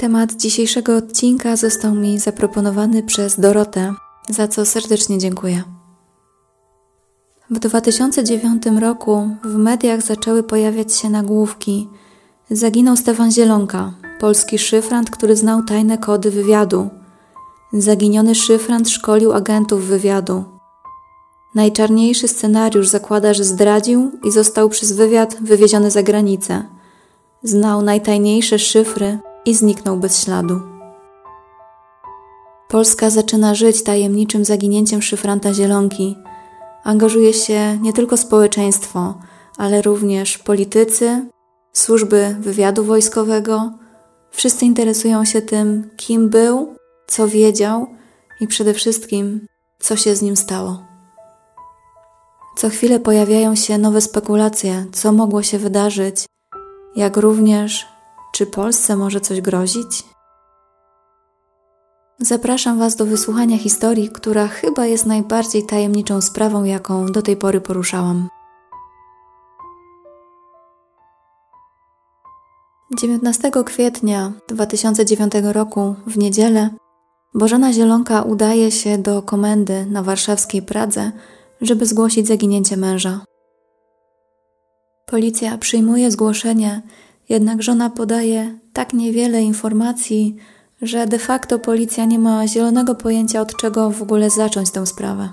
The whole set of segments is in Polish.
Temat dzisiejszego odcinka został mi zaproponowany przez Dorotę, za co serdecznie dziękuję. W 2009 roku w mediach zaczęły pojawiać się nagłówki Zaginął Stefan Zielonka, polski szyfrant, który znał tajne kody wywiadu. Zaginiony szyfrant szkolił agentów wywiadu. Najczarniejszy scenariusz zakłada, że zdradził i został przez wywiad wywieziony za granicę. Znał najtajniejsze szyfry i zniknął bez śladu. Polska zaczyna żyć tajemniczym zaginięciem szyfranta Zielonki. Angażuje się nie tylko społeczeństwo, ale również politycy, służby wywiadu wojskowego. Wszyscy interesują się tym, kim był, co wiedział i przede wszystkim, co się z nim stało. Co chwilę pojawiają się nowe spekulacje, co mogło się wydarzyć, jak również, czy Polsce może coś grozić? Zapraszam Was do wysłuchania historii, która chyba jest najbardziej tajemniczą sprawą, jaką do tej pory poruszałam. 19 kwietnia 2009 roku, w niedzielę, Bożena Zielonka udaje się do komendy na warszawskiej Pradze, żeby zgłosić zaginięcie męża. Policja przyjmuje zgłoszenie, jednak żona podaje tak niewiele informacji, że de facto policja nie ma zielonego pojęcia, od czego w ogóle zacząć tę sprawę.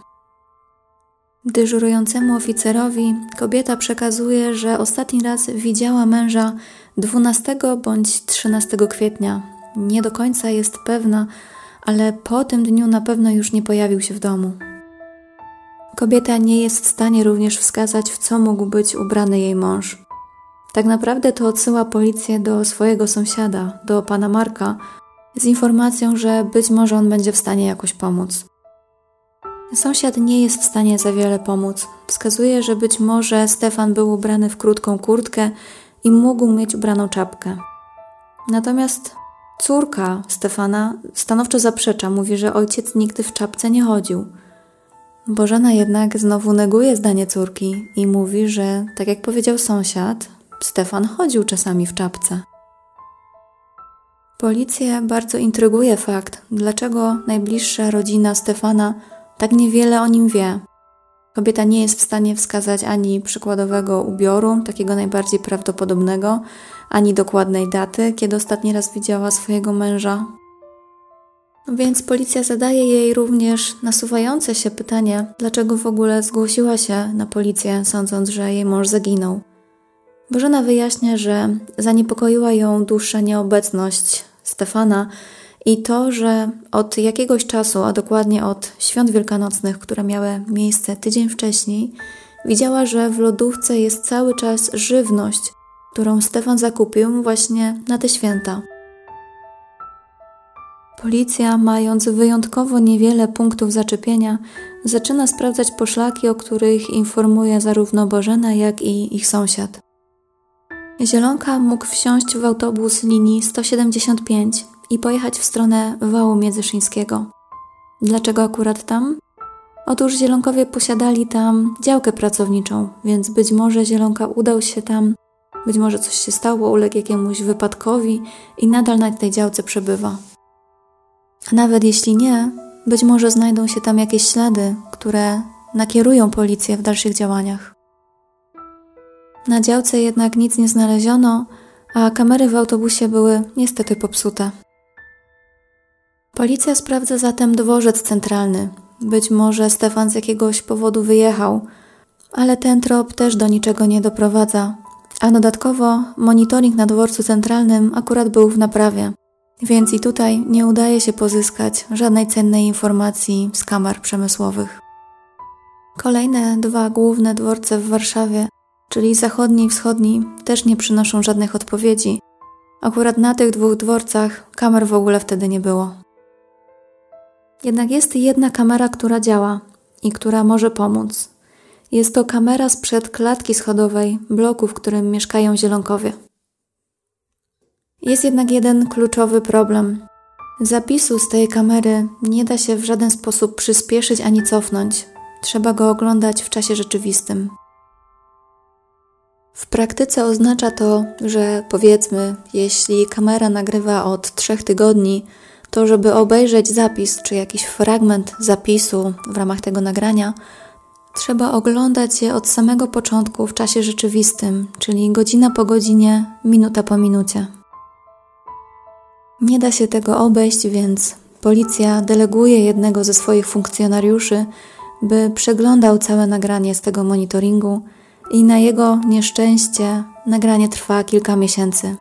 Dyżurującemu oficerowi kobieta przekazuje, że ostatni raz widziała męża 12 bądź 13 kwietnia. Nie do końca jest pewna, ale po tym dniu na pewno już nie pojawił się w domu. Kobieta nie jest w stanie również wskazać, w co mógł być ubrany jej mąż. Tak naprawdę to odsyła policję do swojego sąsiada, do pana Marka, z informacją, że być może on będzie w stanie jakoś pomóc. Sąsiad nie jest w stanie za wiele pomóc. Wskazuje, że być może Stefan był ubrany w krótką kurtkę i mógł mieć ubraną czapkę. Natomiast córka Stefana stanowczo zaprzecza, mówi, że ojciec nigdy w czapce nie chodził. Bożena jednak znowu neguje zdanie córki i mówi, że tak jak powiedział sąsiad, Stefan chodził czasami w czapce. Policję bardzo intryguje fakt, dlaczego najbliższa rodzina Stefana tak niewiele o nim wie. Kobieta nie jest w stanie wskazać ani przykładowego ubioru, takiego najbardziej prawdopodobnego, ani dokładnej daty, kiedy ostatni raz widziała swojego męża. Więc policja zadaje jej również nasuwające się pytanie, dlaczego w ogóle zgłosiła się na policję, sądząc, że jej mąż zaginął. Bożena wyjaśnia, że zaniepokoiła ją dłuższa nieobecność Stefana i to, że od jakiegoś czasu, a dokładnie od świąt wielkanocnych, które miały miejsce tydzień wcześniej, widziała, że w lodówce jest cały czas żywność, którą Stefan zakupił właśnie na te święta. Policja, mając wyjątkowo niewiele punktów zaczepienia, zaczyna sprawdzać poszlaki, o których informuje zarówno Bożena, jak i ich sąsiad. Zielonka mógł wsiąść w autobus linii 175 i pojechać w stronę wału międzyszyńskiego. Dlaczego akurat tam? Otóż Zielonkowie posiadali tam działkę pracowniczą, więc być może Zielonka udał się tam, być może coś się stało, uległ jakiemuś wypadkowi i nadal na tej działce przebywa. A nawet jeśli nie, być może znajdą się tam jakieś ślady, które nakierują policję w dalszych działaniach. Na działce jednak nic nie znaleziono, a kamery w autobusie były niestety popsute. Policja sprawdza zatem dworzec centralny. Być może Stefan z jakiegoś powodu wyjechał, ale ten trop też do niczego nie doprowadza. A dodatkowo monitoring na dworcu centralnym akurat był w naprawie, więc i tutaj nie udaje się pozyskać żadnej cennej informacji z kamer przemysłowych. Kolejne dwa główne dworce w Warszawie czyli zachodni i wschodni, też nie przynoszą żadnych odpowiedzi. Akurat na tych dwóch dworcach kamer w ogóle wtedy nie było. Jednak jest jedna kamera, która działa i która może pomóc. Jest to kamera sprzed klatki schodowej bloku, w którym mieszkają zielonkowie. Jest jednak jeden kluczowy problem. Zapisu z tej kamery nie da się w żaden sposób przyspieszyć ani cofnąć. Trzeba go oglądać w czasie rzeczywistym. W praktyce oznacza to, że powiedzmy, jeśli kamera nagrywa od trzech tygodni, to żeby obejrzeć zapis czy jakiś fragment zapisu w ramach tego nagrania, trzeba oglądać je od samego początku w czasie rzeczywistym, czyli godzina po godzinie, minuta po minucie. Nie da się tego obejść, więc policja deleguje jednego ze swoich funkcjonariuszy, by przeglądał całe nagranie z tego monitoringu i na jego nieszczęście nagranie trwa kilka miesięcy.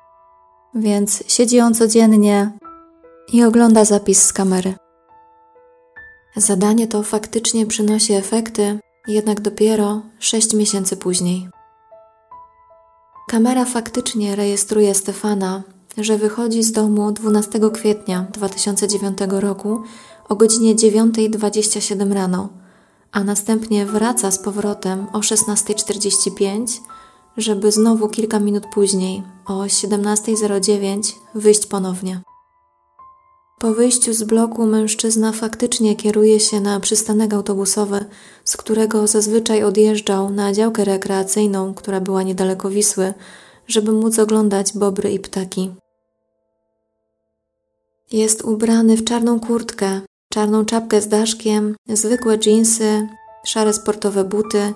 Więc siedzi on codziennie i ogląda zapis z kamery. Zadanie to faktycznie przynosi efekty, jednak dopiero 6 miesięcy później. Kamera faktycznie rejestruje Stefana, że wychodzi z domu 12 kwietnia 2009 roku o godzinie 9.27 rano a następnie wraca z powrotem o 16.45, żeby znowu kilka minut później, o 17.09, wyjść ponownie. Po wyjściu z bloku mężczyzna faktycznie kieruje się na przystanek autobusowy, z którego zazwyczaj odjeżdżał na działkę rekreacyjną, która była niedaleko Wisły, żeby móc oglądać bobry i ptaki. Jest ubrany w czarną kurtkę, czarną czapkę z daszkiem, zwykłe dżinsy, szare sportowe buty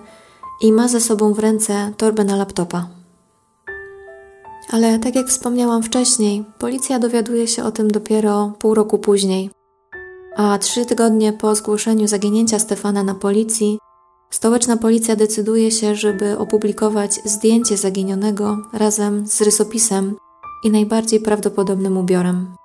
i ma ze sobą w ręce torbę na laptopa. Ale tak jak wspomniałam wcześniej, policja dowiaduje się o tym dopiero pół roku później. A trzy tygodnie po zgłoszeniu zaginięcia Stefana na policji, stołeczna policja decyduje się, żeby opublikować zdjęcie zaginionego razem z rysopisem i najbardziej prawdopodobnym ubiorem.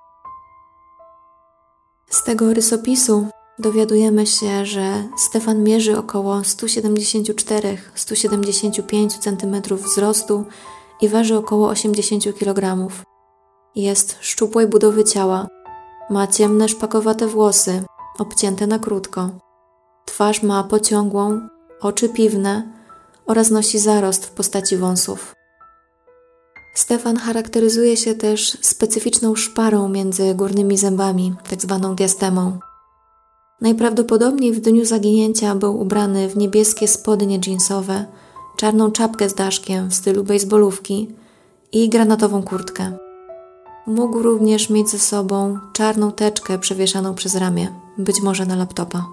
Z tego rysopisu dowiadujemy się, że Stefan mierzy około 174-175 cm wzrostu i waży około 80 kg. Jest szczupłej budowy ciała, ma ciemne szpakowate włosy, obcięte na krótko. Twarz ma pociągłą, oczy piwne oraz nosi zarost w postaci wąsów. Stefan charakteryzuje się też specyficzną szparą między górnymi zębami, tak zwaną diastemą. Najprawdopodobniej w dniu zaginięcia był ubrany w niebieskie spodnie jeansowe, czarną czapkę z daszkiem w stylu bejsbolówki i granatową kurtkę. Mógł również mieć ze sobą czarną teczkę przewieszaną przez ramię, być może na laptopa.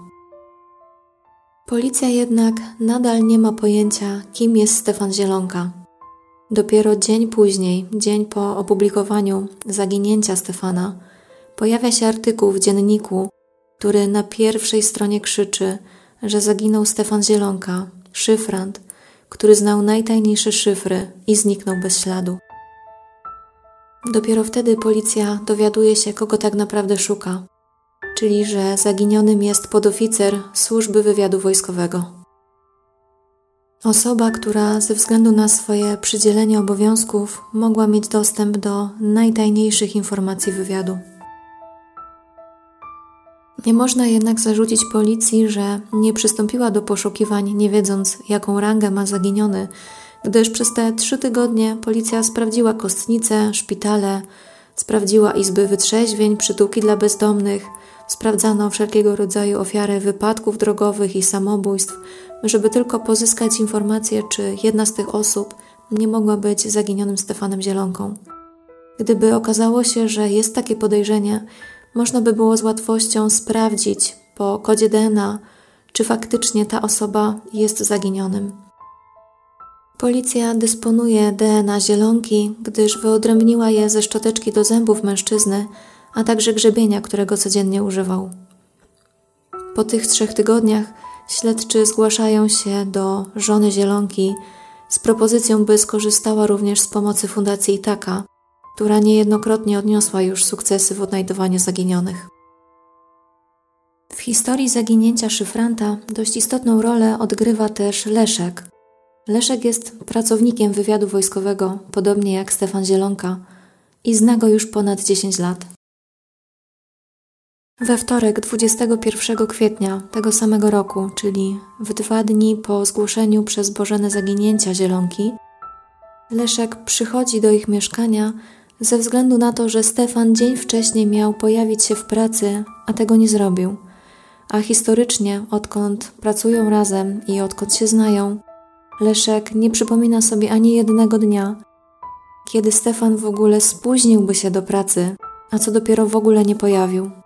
Policja jednak nadal nie ma pojęcia, kim jest Stefan Zielonka Dopiero dzień później, dzień po opublikowaniu zaginięcia Stefana, pojawia się artykuł w dzienniku, który na pierwszej stronie krzyczy, że zaginął Stefan Zielonka, szyfrant, który znał najtajniejsze szyfry i zniknął bez śladu. Dopiero wtedy policja dowiaduje się, kogo tak naprawdę szuka, czyli że zaginionym jest podoficer służby wywiadu wojskowego. Osoba, która ze względu na swoje przydzielenie obowiązków mogła mieć dostęp do najtajniejszych informacji wywiadu. Nie można jednak zarzucić policji, że nie przystąpiła do poszukiwań, nie wiedząc, jaką rangę ma zaginiony, gdyż przez te trzy tygodnie policja sprawdziła kostnice, szpitale, sprawdziła izby wytrzeźwień, przytułki dla bezdomnych, sprawdzano wszelkiego rodzaju ofiary wypadków drogowych i samobójstw, żeby tylko pozyskać informację, czy jedna z tych osób nie mogła być zaginionym Stefanem Zielonką. Gdyby okazało się, że jest takie podejrzenie, można by było z łatwością sprawdzić po kodzie DNA, czy faktycznie ta osoba jest zaginionym. Policja dysponuje DNA zielonki, gdyż wyodrębniła je ze szczoteczki do zębów mężczyzny, a także grzebienia, którego codziennie używał. Po tych trzech tygodniach śledczy zgłaszają się do żony Zielonki z propozycją, by skorzystała również z pomocy Fundacji Itaka, która niejednokrotnie odniosła już sukcesy w odnajdywaniu zaginionych. W historii zaginięcia szyfranta dość istotną rolę odgrywa też Leszek. Leszek jest pracownikiem wywiadu wojskowego, podobnie jak Stefan Zielonka, i zna go już ponad 10 lat. We wtorek 21 kwietnia tego samego roku, czyli w dwa dni po zgłoszeniu przez Bożene zaginięcia Zielonki, Leszek przychodzi do ich mieszkania ze względu na to, że Stefan dzień wcześniej miał pojawić się w pracy, a tego nie zrobił. A historycznie, odkąd pracują razem i odkąd się znają, Leszek nie przypomina sobie ani jednego dnia, kiedy Stefan w ogóle spóźniłby się do pracy, a co dopiero w ogóle nie pojawił.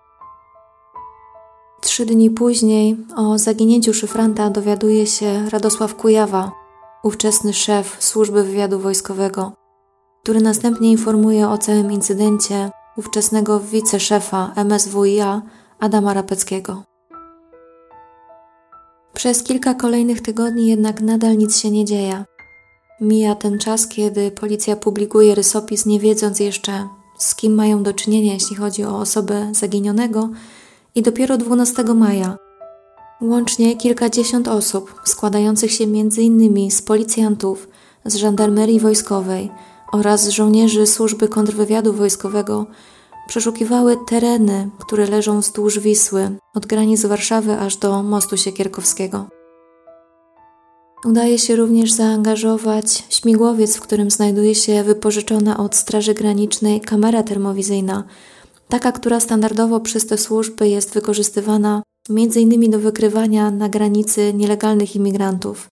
Trzy dni później o zaginięciu szyfranta dowiaduje się Radosław Kujawa, ówczesny szef służby wywiadu wojskowego, który następnie informuje o całym incydencie ówczesnego wiceszefa MSWiA Adama Rapeckiego. Przez kilka kolejnych tygodni jednak nadal nic się nie dzieje. Mija ten czas, kiedy policja publikuje rysopis, nie wiedząc jeszcze, z kim mają do czynienia, jeśli chodzi o osobę zaginionego, i dopiero 12 maja łącznie kilkadziesiąt osób, składających się m.in. z policjantów, z żandarmerii wojskowej oraz żołnierzy służby kontrwywiadu wojskowego, przeszukiwały tereny, które leżą wzdłuż Wisły, od granic Warszawy aż do mostu Siekierkowskiego. Udaje się również zaangażować śmigłowiec, w którym znajduje się wypożyczona od Straży Granicznej kamera termowizyjna, taka, która standardowo przez te służby jest wykorzystywana m.in. do wykrywania na granicy nielegalnych imigrantów.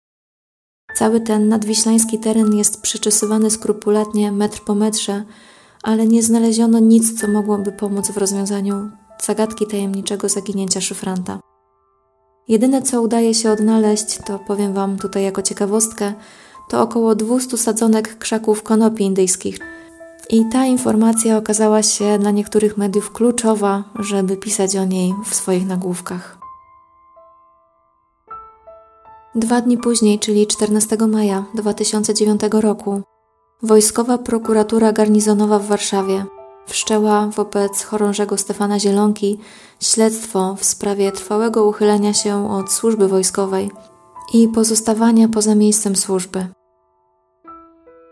Cały ten nadwiślański teren jest przeczesywany skrupulatnie metr po metrze, ale nie znaleziono nic, co mogłoby pomóc w rozwiązaniu zagadki tajemniczego zaginięcia szyfranta. Jedyne, co udaje się odnaleźć, to powiem Wam tutaj jako ciekawostkę, to około 200 sadzonek krzaków konopi indyjskich. I ta informacja okazała się dla niektórych mediów kluczowa, żeby pisać o niej w swoich nagłówkach. Dwa dni później, czyli 14 maja 2009 roku, Wojskowa prokuratura garnizonowa w Warszawie wszczęła wobec chorążego Stefana Zielonki śledztwo w sprawie trwałego uchylenia się od służby wojskowej i pozostawania poza miejscem służby.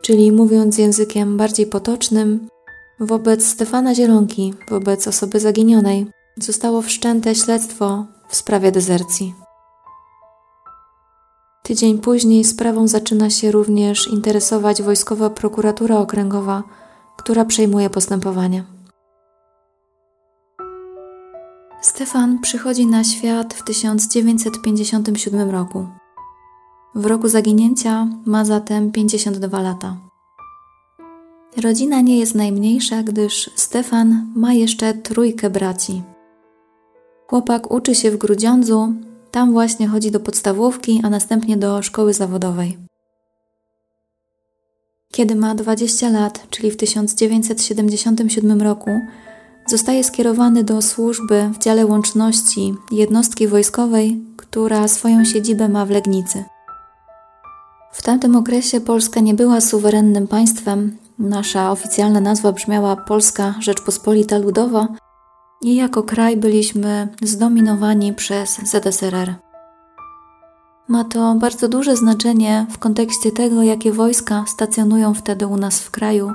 Czyli mówiąc językiem bardziej potocznym, wobec Stefana Zielonki, wobec osoby zaginionej, zostało wszczęte śledztwo w sprawie dezercji. Tydzień później sprawą zaczyna się również interesować Wojskowa Prokuratura Okręgowa, która przejmuje postępowanie. Stefan przychodzi na świat w 1957 roku. W roku zaginięcia ma zatem 52 lata. Rodzina nie jest najmniejsza, gdyż Stefan ma jeszcze trójkę braci. Chłopak uczy się w Grudziądzu, tam właśnie chodzi do podstawówki, a następnie do szkoły zawodowej. Kiedy ma 20 lat, czyli w 1977 roku, zostaje skierowany do służby w dziale łączności jednostki wojskowej, która swoją siedzibę ma w Legnicy. W tamtym okresie Polska nie była suwerennym państwem. Nasza oficjalna nazwa brzmiała Polska Rzeczpospolita Ludowa, i jako kraj byliśmy zdominowani przez ZSRR. Ma to bardzo duże znaczenie w kontekście tego, jakie wojska stacjonują wtedy u nas w kraju,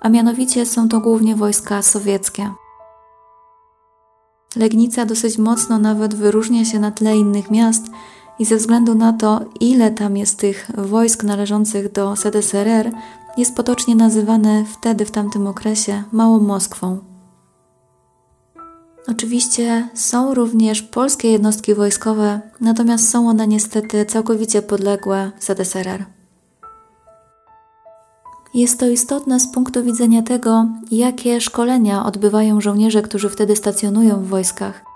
a mianowicie są to głównie wojska sowieckie. Legnica dosyć mocno nawet wyróżnia się na tle innych miast i ze względu na to, ile tam jest tych wojsk należących do ZSRR, jest potocznie nazywane wtedy w tamtym okresie Małą Moskwą. Oczywiście są również polskie jednostki wojskowe, natomiast są one niestety całkowicie podległe ZSRR. Jest to istotne z punktu widzenia tego, jakie szkolenia odbywają żołnierze, którzy wtedy stacjonują w wojskach.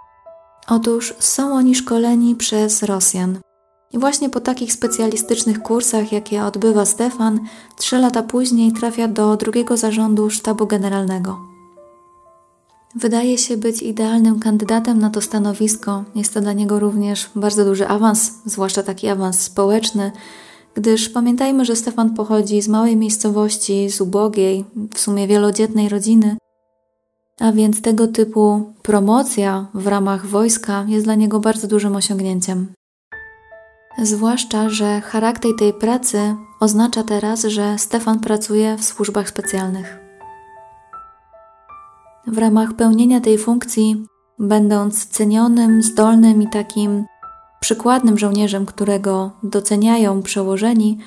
Otóż są oni szkoleni przez Rosjan. I właśnie po takich specjalistycznych kursach, jakie odbywa Stefan, trzy lata później trafia do drugiego zarządu sztabu generalnego. Wydaje się być idealnym kandydatem na to stanowisko. Jest to dla niego również bardzo duży awans, zwłaszcza taki awans społeczny, gdyż pamiętajmy, że Stefan pochodzi z małej miejscowości, z ubogiej, w sumie wielodzietnej rodziny, a więc tego typu promocja w ramach wojska jest dla niego bardzo dużym osiągnięciem. Zwłaszcza, że charakter tej pracy oznacza teraz, że Stefan pracuje w służbach specjalnych. W ramach pełnienia tej funkcji, będąc cenionym, zdolnym i takim przykładnym żołnierzem, którego doceniają przełożeni,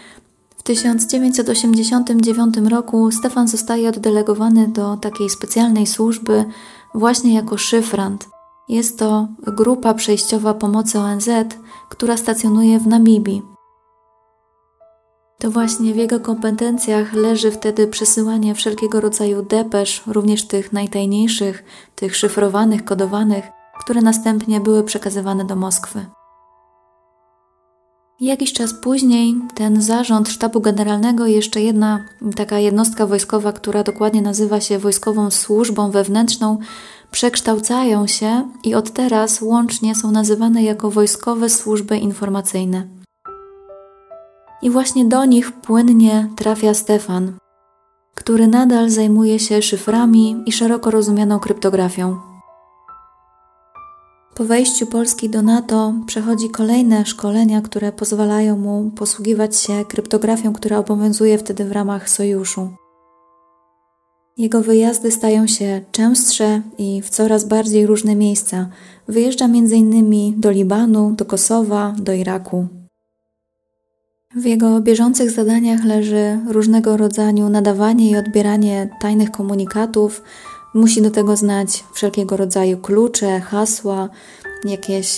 w 1989 roku Stefan zostaje oddelegowany do takiej specjalnej służby właśnie jako szyfrant. Jest to grupa przejściowa pomocy ONZ, która stacjonuje w Namibii. To właśnie w jego kompetencjach leży wtedy przesyłanie wszelkiego rodzaju depesz, również tych najtajniejszych, tych szyfrowanych, kodowanych, które następnie były przekazywane do Moskwy. Jakiś czas później ten zarząd sztabu generalnego i jeszcze jedna taka jednostka wojskowa, która dokładnie nazywa się Wojskową Służbą Wewnętrzną, przekształcają się i od teraz łącznie są nazywane jako Wojskowe Służby Informacyjne. I właśnie do nich płynnie trafia Stefan, który nadal zajmuje się szyframi i szeroko rozumianą kryptografią. Po wejściu Polski do NATO przechodzi kolejne szkolenia, które pozwalają mu posługiwać się kryptografią, która obowiązuje wtedy w ramach sojuszu. Jego wyjazdy stają się częstsze i w coraz bardziej różne miejsca. Wyjeżdża m.in. do Libanu, do Kosowa, do Iraku. W jego bieżących zadaniach leży różnego rodzaju nadawanie i odbieranie tajnych komunikatów, Musi do tego znać wszelkiego rodzaju klucze, hasła, jakieś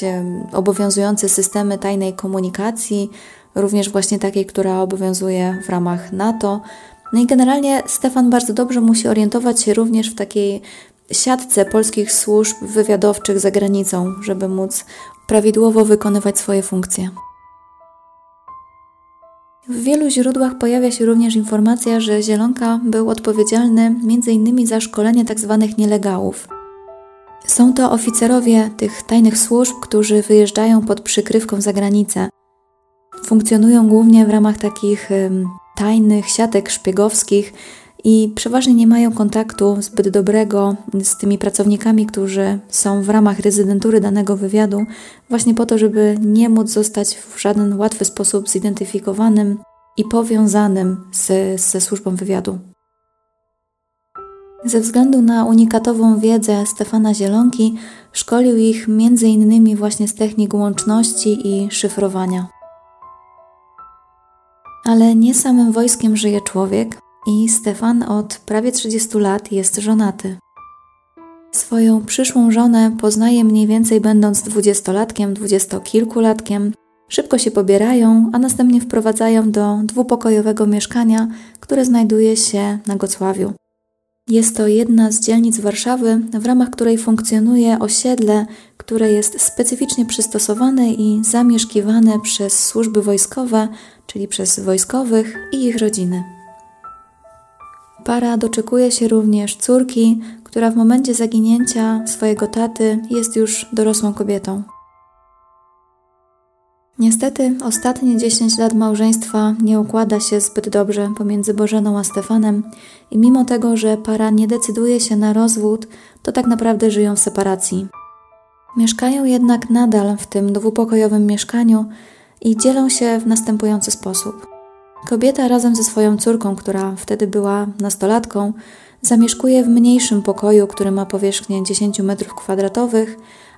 obowiązujące systemy tajnej komunikacji, również właśnie takiej, która obowiązuje w ramach NATO. No i generalnie Stefan bardzo dobrze musi orientować się również w takiej siatce polskich służb wywiadowczych za granicą, żeby móc prawidłowo wykonywać swoje funkcje. W wielu źródłach pojawia się również informacja, że Zielonka był odpowiedzialny m.in. za szkolenie tzw. Tak nielegałów. Są to oficerowie tych tajnych służb, którzy wyjeżdżają pod przykrywką za granicę. Funkcjonują głównie w ramach takich tajnych siatek szpiegowskich i przeważnie nie mają kontaktu zbyt dobrego z tymi pracownikami, którzy są w ramach rezydentury danego wywiadu, właśnie po to, żeby nie móc zostać w żaden łatwy sposób zidentyfikowanym i powiązanym z, ze służbą wywiadu. Ze względu na unikatową wiedzę Stefana Zielonki, szkolił ich m.in. właśnie z technik łączności i szyfrowania. Ale nie samym wojskiem żyje człowiek, i Stefan od prawie 30 lat jest żonaty. Swoją przyszłą żonę poznaje mniej więcej będąc dwudziestolatkiem, dwudziestokilkulatkiem. Szybko się pobierają, a następnie wprowadzają do dwupokojowego mieszkania, które znajduje się na Gocławiu. Jest to jedna z dzielnic Warszawy, w ramach której funkcjonuje osiedle, które jest specyficznie przystosowane i zamieszkiwane przez służby wojskowe, czyli przez wojskowych i ich rodziny. Para doczekuje się również córki, która w momencie zaginięcia swojego taty jest już dorosłą kobietą. Niestety, ostatnie 10 lat małżeństwa nie układa się zbyt dobrze pomiędzy Bożeną a Stefanem, i mimo tego, że para nie decyduje się na rozwód, to tak naprawdę żyją w separacji. Mieszkają jednak nadal w tym dwupokojowym mieszkaniu i dzielą się w następujący sposób. Kobieta razem ze swoją córką, która wtedy była nastolatką, zamieszkuje w mniejszym pokoju, który ma powierzchnię 10 m2,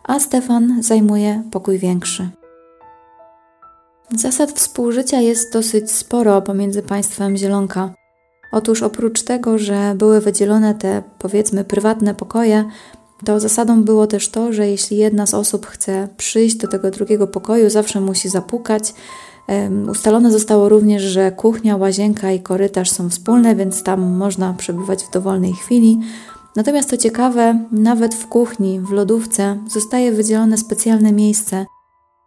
a Stefan zajmuje pokój większy. Zasad współżycia jest dosyć sporo pomiędzy państwem Zielonka. Otóż oprócz tego, że były wydzielone te powiedzmy prywatne pokoje, to zasadą było też to, że jeśli jedna z osób chce przyjść do tego drugiego pokoju, zawsze musi zapukać, Ustalone zostało również, że kuchnia, łazienka i korytarz są wspólne, więc tam można przebywać w dowolnej chwili. Natomiast to ciekawe, nawet w kuchni, w lodówce zostaje wydzielone specjalne miejsce,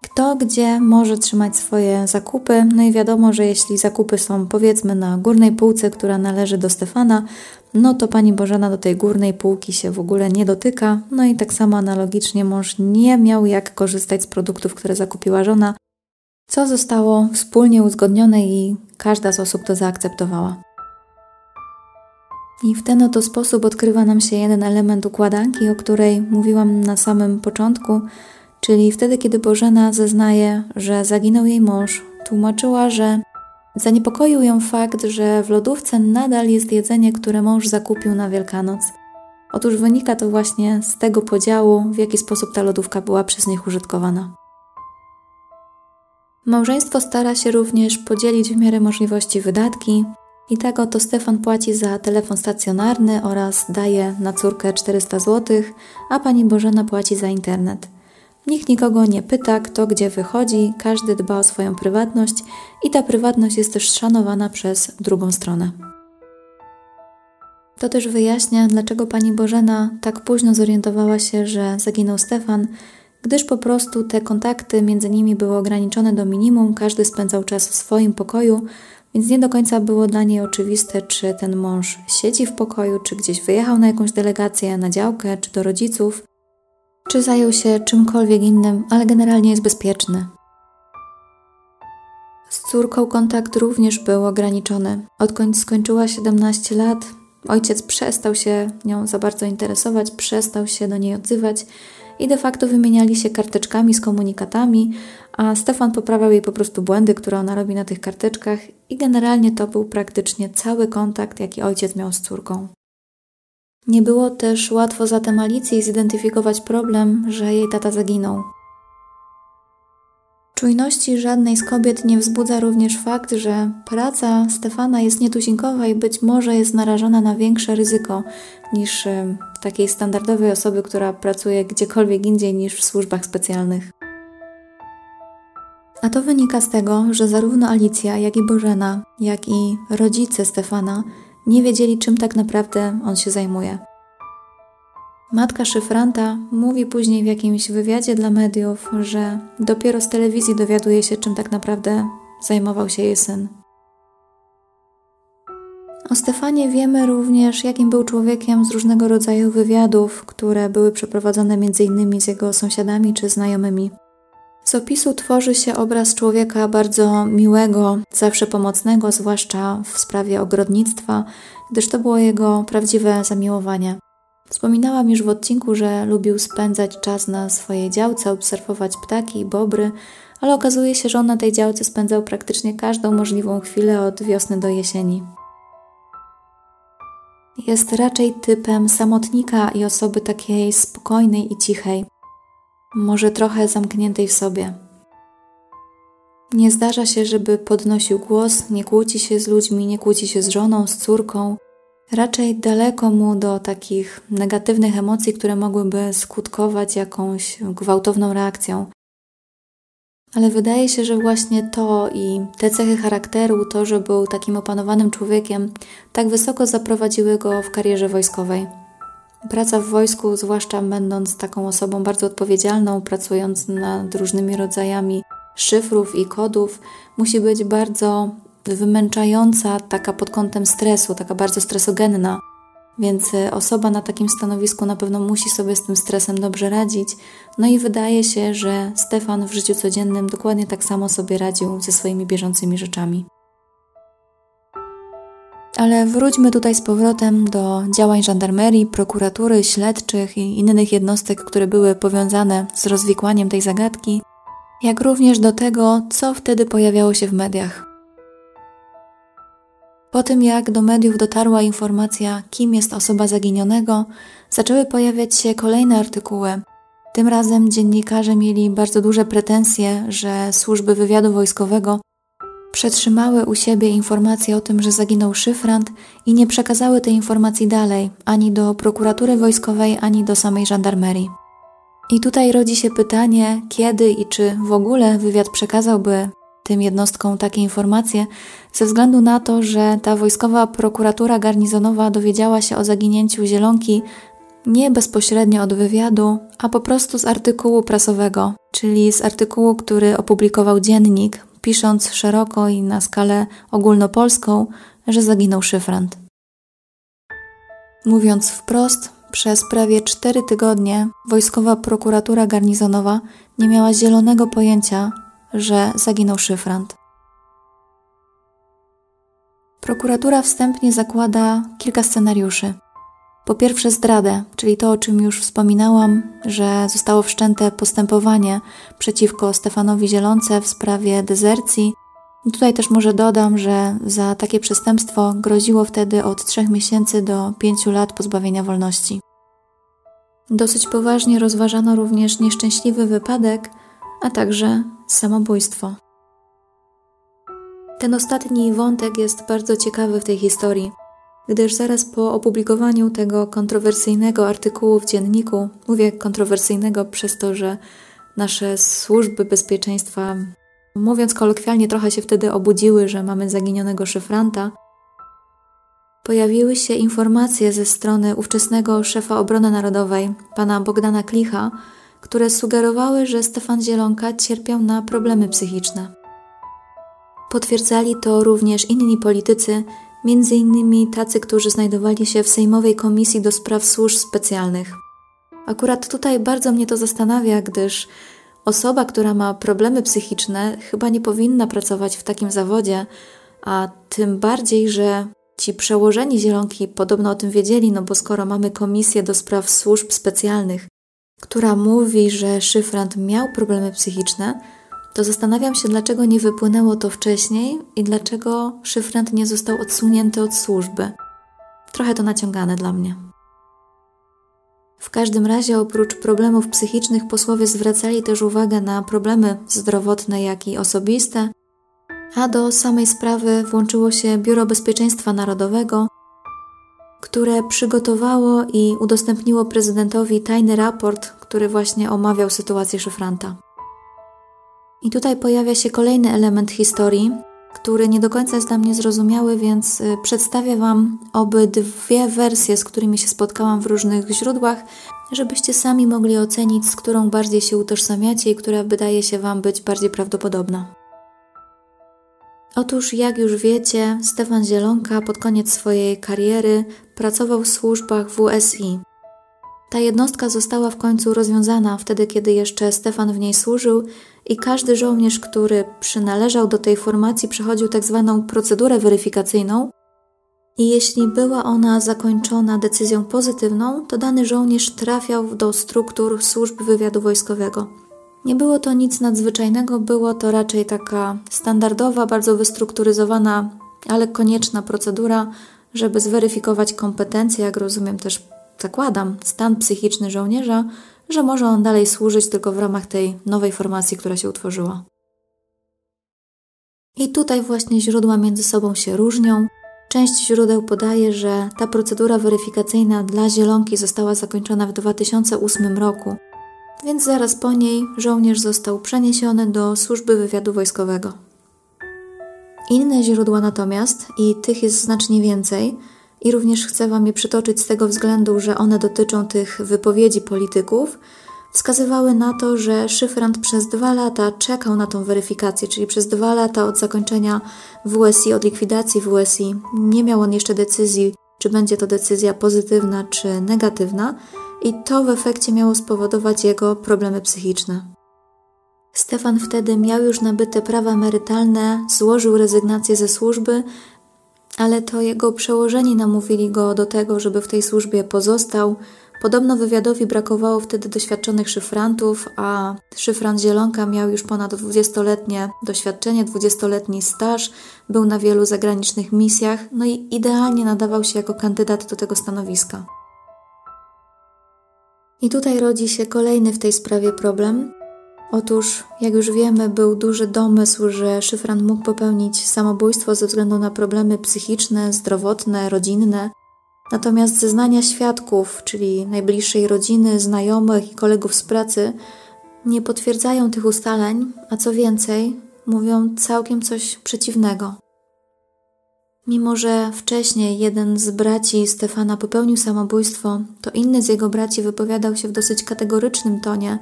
kto gdzie może trzymać swoje zakupy. No i wiadomo, że jeśli zakupy są powiedzmy na górnej półce, która należy do Stefana, no to pani Bożena do tej górnej półki się w ogóle nie dotyka. No i tak samo analogicznie mąż nie miał jak korzystać z produktów, które zakupiła żona, co zostało wspólnie uzgodnione i każda z osób to zaakceptowała. I w ten oto sposób odkrywa nam się jeden element układanki, o której mówiłam na samym początku, czyli wtedy, kiedy Bożena zeznaje, że zaginął jej mąż, tłumaczyła, że zaniepokoił ją fakt, że w lodówce nadal jest jedzenie, które mąż zakupił na Wielkanoc. Otóż wynika to właśnie z tego podziału, w jaki sposób ta lodówka była przez nich użytkowana. Małżeństwo stara się również podzielić w miarę możliwości wydatki. I tak oto Stefan płaci za telefon stacjonarny oraz daje na córkę 400 zł, a pani Bożena płaci za internet. Nikt nikogo nie pyta, kto gdzie wychodzi, każdy dba o swoją prywatność i ta prywatność jest też szanowana przez drugą stronę. To też wyjaśnia, dlaczego pani Bożena tak późno zorientowała się, że zaginął Stefan, gdyż po prostu te kontakty między nimi były ograniczone do minimum, każdy spędzał czas w swoim pokoju, więc nie do końca było dla niej oczywiste, czy ten mąż siedzi w pokoju, czy gdzieś wyjechał na jakąś delegację, na działkę, czy do rodziców, czy zajął się czymkolwiek innym, ale generalnie jest bezpieczny. Z córką kontakt również był ograniczony. Odkąd skończyła 17 lat, ojciec przestał się nią za bardzo interesować, przestał się do niej odzywać i de facto wymieniali się karteczkami z komunikatami, a Stefan poprawiał jej po prostu błędy, które ona robi na tych karteczkach i generalnie to był praktycznie cały kontakt, jaki ojciec miał z córką. Nie było też łatwo zatem Alicji zidentyfikować problem, że jej tata zaginął. Czujności żadnej z kobiet nie wzbudza również fakt, że praca Stefana jest nietuzinkowa i być może jest narażona na większe ryzyko niż y, takiej standardowej osoby, która pracuje gdziekolwiek indziej niż w służbach specjalnych. A to wynika z tego, że zarówno Alicja, jak i Bożena, jak i rodzice Stefana nie wiedzieli, czym tak naprawdę on się zajmuje. Matka szyfranta mówi później w jakimś wywiadzie dla mediów, że dopiero z telewizji dowiaduje się, czym tak naprawdę zajmował się jej syn. O Stefanie wiemy również, jakim był człowiekiem z różnego rodzaju wywiadów, które były przeprowadzone m.in. z jego sąsiadami czy znajomymi. Z opisu tworzy się obraz człowieka bardzo miłego, zawsze pomocnego, zwłaszcza w sprawie ogrodnictwa, gdyż to było jego prawdziwe zamiłowanie. Wspominałam już w odcinku, że lubił spędzać czas na swojej działce, obserwować ptaki i bobry, ale okazuje się, że on na tej działce spędzał praktycznie każdą możliwą chwilę od wiosny do jesieni. Jest raczej typem samotnika i osoby takiej spokojnej i cichej, może trochę zamkniętej w sobie. Nie zdarza się, żeby podnosił głos, nie kłóci się z ludźmi, nie kłóci się z żoną, z córką, raczej daleko mu do takich negatywnych emocji, które mogłyby skutkować jakąś gwałtowną reakcją. Ale wydaje się, że właśnie to i te cechy charakteru, to, że był takim opanowanym człowiekiem, tak wysoko zaprowadziły go w karierze wojskowej. Praca w wojsku, zwłaszcza będąc taką osobą bardzo odpowiedzialną, pracując nad różnymi rodzajami szyfrów i kodów, musi być bardzo wymęczająca, taka pod kątem stresu, taka bardzo stresogenna. Więc e, osoba na takim stanowisku na pewno musi sobie z tym stresem dobrze radzić. No i wydaje się, że Stefan w życiu codziennym dokładnie tak samo sobie radził ze swoimi bieżącymi rzeczami. Ale wróćmy tutaj z powrotem do działań żandarmerii, prokuratury, śledczych i innych jednostek, które były powiązane z rozwikłaniem tej zagadki, jak również do tego, co wtedy pojawiało się w mediach. Po tym jak do mediów dotarła informacja, kim jest osoba zaginionego, zaczęły pojawiać się kolejne artykuły. Tym razem dziennikarze mieli bardzo duże pretensje, że służby wywiadu wojskowego przetrzymały u siebie informacje o tym, że zaginął szyfrant i nie przekazały tej informacji dalej ani do prokuratury wojskowej, ani do samej żandarmerii. I tutaj rodzi się pytanie, kiedy i czy w ogóle wywiad przekazałby tym jednostkom takie informacje, ze względu na to, że ta wojskowa prokuratura garnizonowa dowiedziała się o zaginięciu Zielonki nie bezpośrednio od wywiadu, a po prostu z artykułu prasowego, czyli z artykułu, który opublikował dziennik, pisząc szeroko i na skalę ogólnopolską, że zaginął szyfrant. Mówiąc wprost, przez prawie cztery tygodnie wojskowa prokuratura garnizonowa nie miała zielonego pojęcia, że zaginął szyfrant. Prokuratura wstępnie zakłada kilka scenariuszy. Po pierwsze, zdradę, czyli to, o czym już wspominałam, że zostało wszczęte postępowanie przeciwko Stefanowi Zielonce w sprawie dezercji. Tutaj też może dodam, że za takie przestępstwo groziło wtedy od 3 miesięcy do 5 lat pozbawienia wolności. Dosyć poważnie rozważano również nieszczęśliwy wypadek, a także samobójstwo. Ten ostatni wątek jest bardzo ciekawy w tej historii, gdyż zaraz po opublikowaniu tego kontrowersyjnego artykułu w dzienniku, mówię kontrowersyjnego przez to, że nasze służby bezpieczeństwa, mówiąc kolokwialnie, trochę się wtedy obudziły, że mamy zaginionego szyfranta. Pojawiły się informacje ze strony ówczesnego szefa obrony narodowej, pana Bogdana Klicha, które sugerowały, że Stefan Zielonka cierpiał na problemy psychiczne. Potwierdzali to również inni politycy, innymi tacy, którzy znajdowali się w Sejmowej Komisji do Spraw Służb Specjalnych. Akurat tutaj bardzo mnie to zastanawia, gdyż osoba, która ma problemy psychiczne, chyba nie powinna pracować w takim zawodzie, a tym bardziej, że ci przełożeni zielonki podobno o tym wiedzieli, no bo skoro mamy komisję do spraw służb specjalnych, która mówi, że szyfrant miał problemy psychiczne, to zastanawiam się, dlaczego nie wypłynęło to wcześniej i dlaczego szyfrant nie został odsunięty od służby. Trochę to naciągane dla mnie. W każdym razie, oprócz problemów psychicznych, posłowie zwracali też uwagę na problemy zdrowotne, jak i osobiste, a do samej sprawy włączyło się Biuro Bezpieczeństwa Narodowego, które przygotowało i udostępniło prezydentowi tajny raport, który właśnie omawiał sytuację szyfranta. I tutaj pojawia się kolejny element historii, który nie do końca jest dla mnie zrozumiały, więc y, przedstawię Wam obydwie wersje, z którymi się spotkałam w różnych źródłach, żebyście sami mogli ocenić, z którą bardziej się utożsamiacie i która wydaje się Wam być bardziej prawdopodobna. Otóż, jak już wiecie, Stefan Zielonka pod koniec swojej kariery pracował w służbach WSI. Ta jednostka została w końcu rozwiązana wtedy, kiedy jeszcze Stefan w niej służył i każdy żołnierz, który przynależał do tej formacji, przechodził tak zwaną procedurę weryfikacyjną. I jeśli była ona zakończona decyzją pozytywną, to dany żołnierz trafiał do struktur służb wywiadu wojskowego. Nie było to nic nadzwyczajnego, było to raczej taka standardowa, bardzo wystrukturyzowana, ale konieczna procedura, żeby zweryfikować kompetencje, jak rozumiem też zakładam, stan psychiczny żołnierza, że może on dalej służyć tylko w ramach tej nowej formacji, która się utworzyła. I tutaj właśnie źródła między sobą się różnią. Część źródeł podaje, że ta procedura weryfikacyjna dla Zielonki została zakończona w 2008 roku, więc zaraz po niej żołnierz został przeniesiony do służby wywiadu wojskowego. Inne źródła natomiast, i tych jest znacznie więcej, i również chcę Wam je przytoczyć z tego względu, że one dotyczą tych wypowiedzi polityków, wskazywały na to, że szyfrant przez dwa lata czekał na tą weryfikację, czyli przez dwa lata od zakończenia WSI, od likwidacji WSI, nie miał on jeszcze decyzji, czy będzie to decyzja pozytywna czy negatywna, i to w efekcie miało spowodować jego problemy psychiczne. Stefan wtedy miał już nabyte prawa emerytalne, złożył rezygnację ze służby, ale to jego przełożeni namówili go do tego, żeby w tej służbie pozostał. Podobno wywiadowi brakowało wtedy doświadczonych szyfrantów, a szyfrant Zielonka miał już ponad 20-letnie doświadczenie, 20-letni staż, był na wielu zagranicznych misjach, no i idealnie nadawał się jako kandydat do tego stanowiska. I tutaj rodzi się kolejny w tej sprawie problem, Otóż, jak już wiemy, był duży domysł, że szyfrant mógł popełnić samobójstwo ze względu na problemy psychiczne, zdrowotne, rodzinne. Natomiast zeznania świadków, czyli najbliższej rodziny, znajomych i kolegów z pracy, nie potwierdzają tych ustaleń, a co więcej, mówią całkiem coś przeciwnego. Mimo, że wcześniej jeden z braci Stefana popełnił samobójstwo, to inny z jego braci wypowiadał się w dosyć kategorycznym tonie,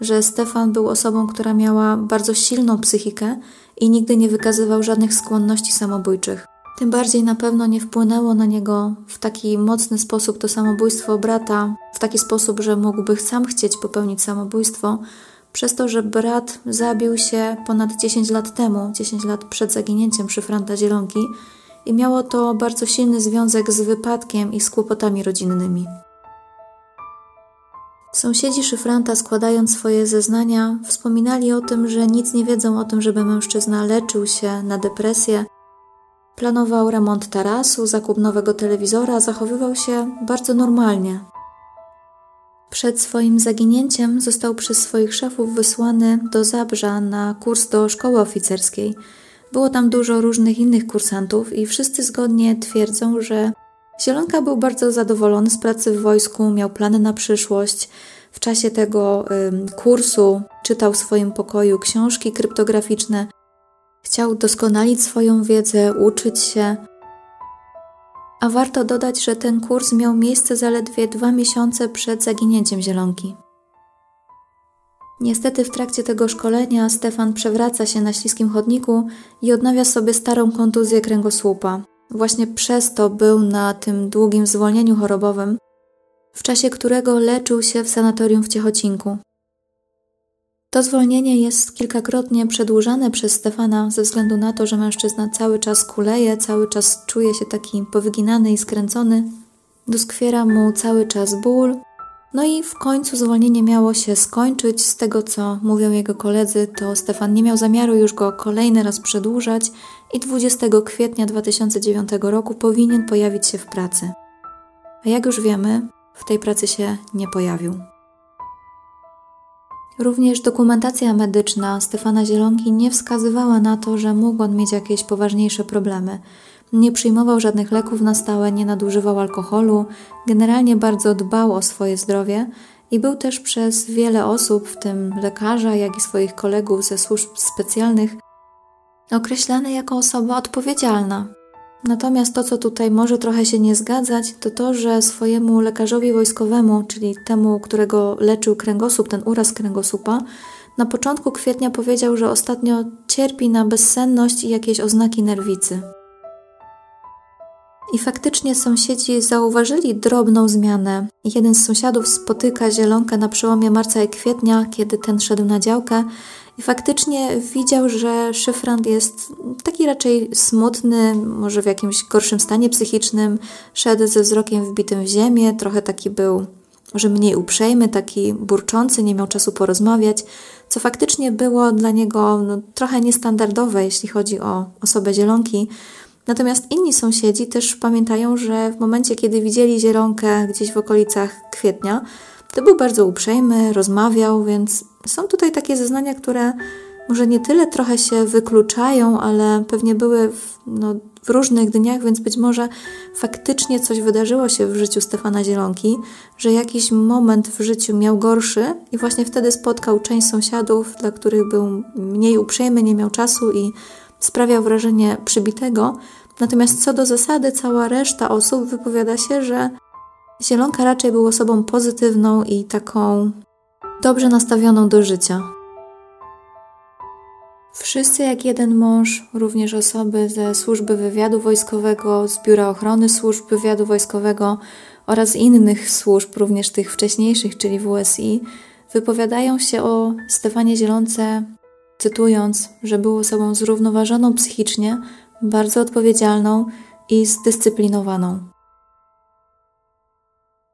że Stefan był osobą, która miała bardzo silną psychikę i nigdy nie wykazywał żadnych skłonności samobójczych. Tym bardziej na pewno nie wpłynęło na niego w taki mocny sposób to samobójstwo brata, w taki sposób, że mógłby sam chcieć popełnić samobójstwo, przez to, że brat zabił się ponad 10 lat temu, 10 lat przed zaginięciem szyfranta Zielonki i miało to bardzo silny związek z wypadkiem i z kłopotami rodzinnymi. Sąsiedzi szyfranta, składając swoje zeznania, wspominali o tym, że nic nie wiedzą o tym, żeby mężczyzna leczył się na depresję. Planował remont tarasu, zakup nowego telewizora, zachowywał się bardzo normalnie. Przed swoim zaginięciem został przez swoich szefów wysłany do Zabrza na kurs do szkoły oficerskiej. Było tam dużo różnych innych kursantów i wszyscy zgodnie twierdzą, że Zielonka był bardzo zadowolony z pracy w wojsku, miał plany na przyszłość. w czasie tego kursu czytał w swoim pokoju książki kryptograficzne, chciał doskonalić swoją wiedzę, uczyć się. A warto dodać, że ten kurs miał miejsce zaledwie dwa miesiące przed zaginięciem zielonki. Niestety w trakcie tego szkolenia Stefan przewraca się na śliskim chodniku i odnawia sobie starą kontuzję kręgosłupa. Właśnie przez to był na tym długim zwolnieniu chorobowym, w czasie którego leczył się w sanatorium w Ciechocinku. To zwolnienie jest kilkakrotnie przedłużane przez Stefana ze względu na to, że mężczyzna cały czas kuleje, cały czas czuje się taki powyginany i skręcony. Doskwiera mu cały czas ból, no i w końcu zwolnienie miało się skończyć. Z tego co mówią jego koledzy, to Stefan nie miał zamiaru już go kolejny raz przedłużać i 20 kwietnia 2009 roku powinien pojawić się w pracy. A jak już wiemy, w tej pracy się nie pojawił. Również dokumentacja medyczna Stefana Zielonki nie wskazywała na to, że mógł on mieć jakieś poważniejsze problemy. Nie przyjmował żadnych leków na stałe, nie nadużywał alkoholu, generalnie bardzo dbał o swoje zdrowie i był też przez wiele osób, w tym lekarza, jak i swoich kolegów ze służb specjalnych, określany jako osoba odpowiedzialna. Natomiast to, co tutaj może trochę się nie zgadzać, to to, że swojemu lekarzowi wojskowemu, czyli temu, którego leczył kręgosłup, ten uraz kręgosłupa, na początku kwietnia powiedział, że ostatnio cierpi na bezsenność i jakieś oznaki nerwicy. I faktycznie sąsiedzi zauważyli drobną zmianę. Jeden z sąsiadów spotyka zielonkę na przełomie marca i kwietnia, kiedy ten szedł na działkę. I faktycznie widział, że szyfrant jest taki raczej smutny, może w jakimś gorszym stanie psychicznym, szedł ze wzrokiem wbitym w ziemię, trochę taki był może mniej uprzejmy, taki burczący, nie miał czasu porozmawiać, co faktycznie było dla niego no, trochę niestandardowe, jeśli chodzi o osobę zielonki, Natomiast inni sąsiedzi też pamiętają, że w momencie, kiedy widzieli zielonkę gdzieś w okolicach kwietnia, to był bardzo uprzejmy, rozmawiał, więc są tutaj takie zeznania, które może nie tyle trochę się wykluczają, ale pewnie były w, no, w różnych dniach, więc być może faktycznie coś wydarzyło się w życiu Stefana Zielonki, że jakiś moment w życiu miał gorszy i właśnie wtedy spotkał część sąsiadów, dla których był mniej uprzejmy, nie miał czasu i sprawiał wrażenie przybitego, natomiast co do zasady cała reszta osób wypowiada się, że Zielonka raczej był osobą pozytywną i taką dobrze nastawioną do życia. Wszyscy jak jeden mąż, również osoby ze służby wywiadu wojskowego, z Biura Ochrony Służb Wywiadu Wojskowego oraz innych służb, również tych wcześniejszych, czyli WSI, wypowiadają się o Stefanie Zielonce cytując, że był osobą zrównoważoną psychicznie, bardzo odpowiedzialną i zdyscyplinowaną.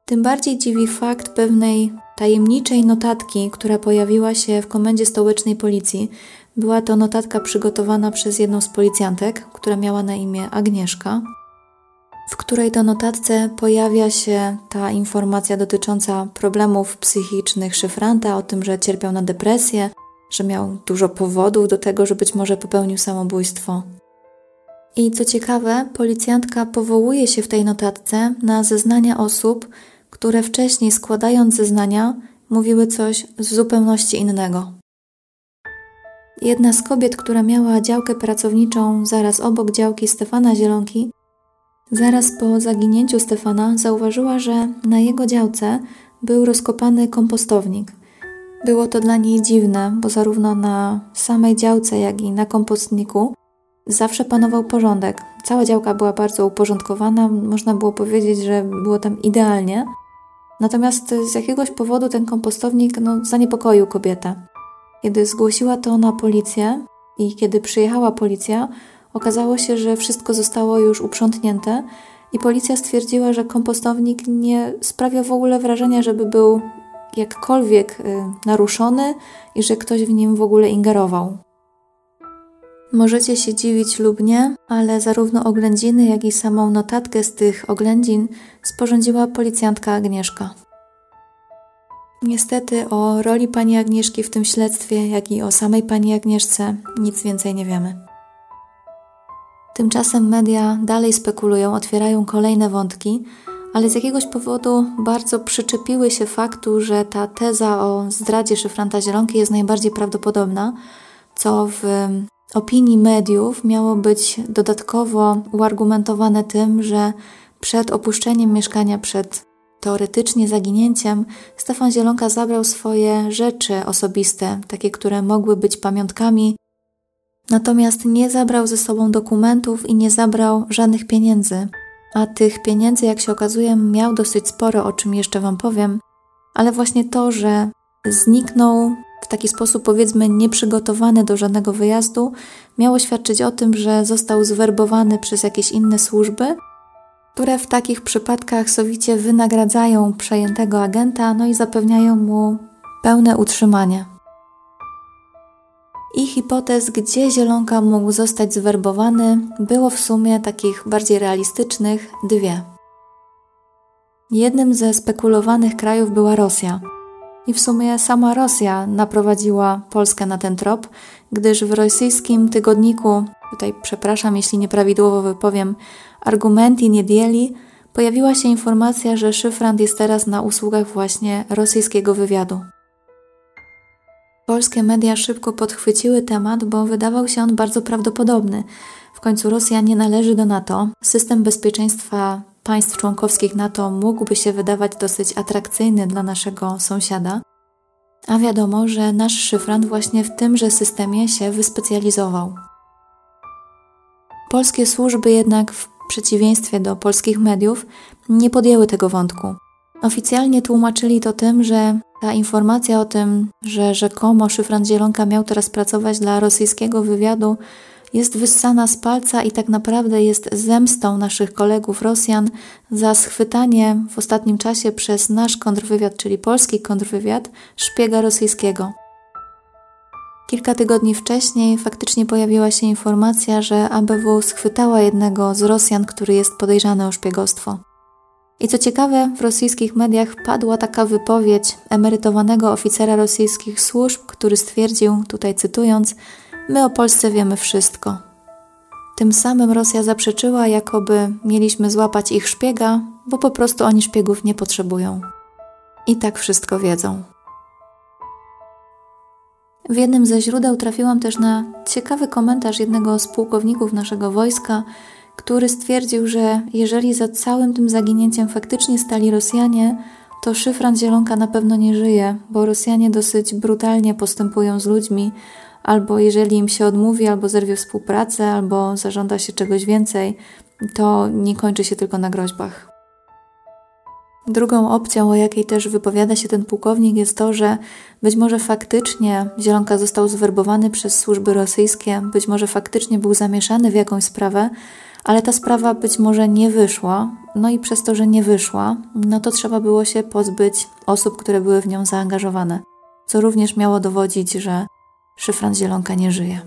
Tym bardziej dziwi fakt pewnej tajemniczej notatki, która pojawiła się w komendzie stołecznej policji. Była to notatka przygotowana przez jedną z policjantek, która miała na imię Agnieszka, w której to notatce pojawia się ta informacja dotycząca problemów psychicznych szyfranta, o tym, że cierpiał na depresję, że miał dużo powodów do tego, że być może popełnił samobójstwo. I co ciekawe, policjantka powołuje się w tej notatce na zeznania osób, które wcześniej składając zeznania mówiły coś z zupełności innego. Jedna z kobiet, która miała działkę pracowniczą zaraz obok działki Stefana Zielonki, zaraz po zaginięciu Stefana zauważyła, że na jego działce był rozkopany kompostownik – było to dla niej dziwne, bo zarówno na samej działce, jak i na kompostniku zawsze panował porządek. Cała działka była bardzo uporządkowana, można było powiedzieć, że było tam idealnie. Natomiast z jakiegoś powodu ten kompostownik no, zaniepokoił kobietę. Kiedy zgłosiła to na policję i kiedy przyjechała policja, okazało się, że wszystko zostało już uprzątnięte i policja stwierdziła, że kompostownik nie sprawia w ogóle wrażenia, żeby był jakkolwiek y, naruszony i że ktoś w nim w ogóle ingerował. Możecie się dziwić lub nie, ale zarówno oględziny, jak i samą notatkę z tych oględzin sporządziła policjantka Agnieszka. Niestety o roli pani Agnieszki w tym śledztwie, jak i o samej pani Agnieszce nic więcej nie wiemy. Tymczasem media dalej spekulują, otwierają kolejne wątki, ale z jakiegoś powodu bardzo przyczepiły się faktu, że ta teza o zdradzie szyfranta Zielonki jest najbardziej prawdopodobna, co w opinii mediów miało być dodatkowo uargumentowane tym, że przed opuszczeniem mieszkania, przed teoretycznie zaginięciem, Stefan Zielonka zabrał swoje rzeczy osobiste, takie, które mogły być pamiątkami, natomiast nie zabrał ze sobą dokumentów i nie zabrał żadnych pieniędzy. A tych pieniędzy, jak się okazuje, miał dosyć sporo, o czym jeszcze Wam powiem, ale właśnie to, że zniknął w taki sposób, powiedzmy, nieprzygotowany do żadnego wyjazdu, miało świadczyć o tym, że został zwerbowany przez jakieś inne służby które w takich przypadkach sowicie wynagradzają przejętego agenta, no i zapewniają mu pełne utrzymanie. I hipotez, gdzie Zielonka mógł zostać zwerbowany, było w sumie takich bardziej realistycznych dwie. Jednym ze spekulowanych krajów była Rosja. I w sumie sama Rosja naprowadziła Polskę na ten trop, gdyż w rosyjskim tygodniku, tutaj przepraszam jeśli nieprawidłowo wypowiem, Argumenty Niedzieli pojawiła się informacja, że szyfrant jest teraz na usługach właśnie rosyjskiego wywiadu. Polskie media szybko podchwyciły temat, bo wydawał się on bardzo prawdopodobny. W końcu Rosja nie należy do NATO. System bezpieczeństwa państw członkowskich NATO mógłby się wydawać dosyć atrakcyjny dla naszego sąsiada. A wiadomo, że nasz szyfrant właśnie w tymże systemie się wyspecjalizował. Polskie służby jednak w przeciwieństwie do polskich mediów, nie podjęły tego wątku. Oficjalnie tłumaczyli to tym, że ta informacja o tym, że rzekomo szyfrant Zielonka miał teraz pracować dla rosyjskiego wywiadu, jest wyssana z palca i tak naprawdę jest zemstą naszych kolegów Rosjan za schwytanie w ostatnim czasie przez nasz kontrwywiad, czyli polski kontrwywiad, szpiega rosyjskiego. Kilka tygodni wcześniej faktycznie pojawiła się informacja, że ABW schwytała jednego z Rosjan, który jest podejrzany o szpiegostwo. I co ciekawe, w rosyjskich mediach padła taka wypowiedź emerytowanego oficera rosyjskich służb, który stwierdził, tutaj cytując, My o Polsce wiemy wszystko. Tym samym Rosja zaprzeczyła, jakoby mieliśmy złapać ich szpiega, bo po prostu oni szpiegów nie potrzebują. I tak wszystko wiedzą. W jednym ze źródeł trafiłam też na ciekawy komentarz jednego z pułkowników naszego wojska, który stwierdził, że jeżeli za całym tym zaginięciem faktycznie stali Rosjanie, to szyfrant Zielonka na pewno nie żyje, bo Rosjanie dosyć brutalnie postępują z ludźmi, albo jeżeli im się odmówi, albo zerwie współpracę, albo zażąda się czegoś więcej, to nie kończy się tylko na groźbach. Drugą opcją, o jakiej też wypowiada się ten pułkownik, jest to, że być może faktycznie Zielonka został zwerbowany przez służby rosyjskie, być może faktycznie był zamieszany w jakąś sprawę, ale ta sprawa być może nie wyszła, no i przez to, że nie wyszła, no to trzeba było się pozbyć osób, które były w nią zaangażowane, co również miało dowodzić, że szyfrant Zielonka nie żyje.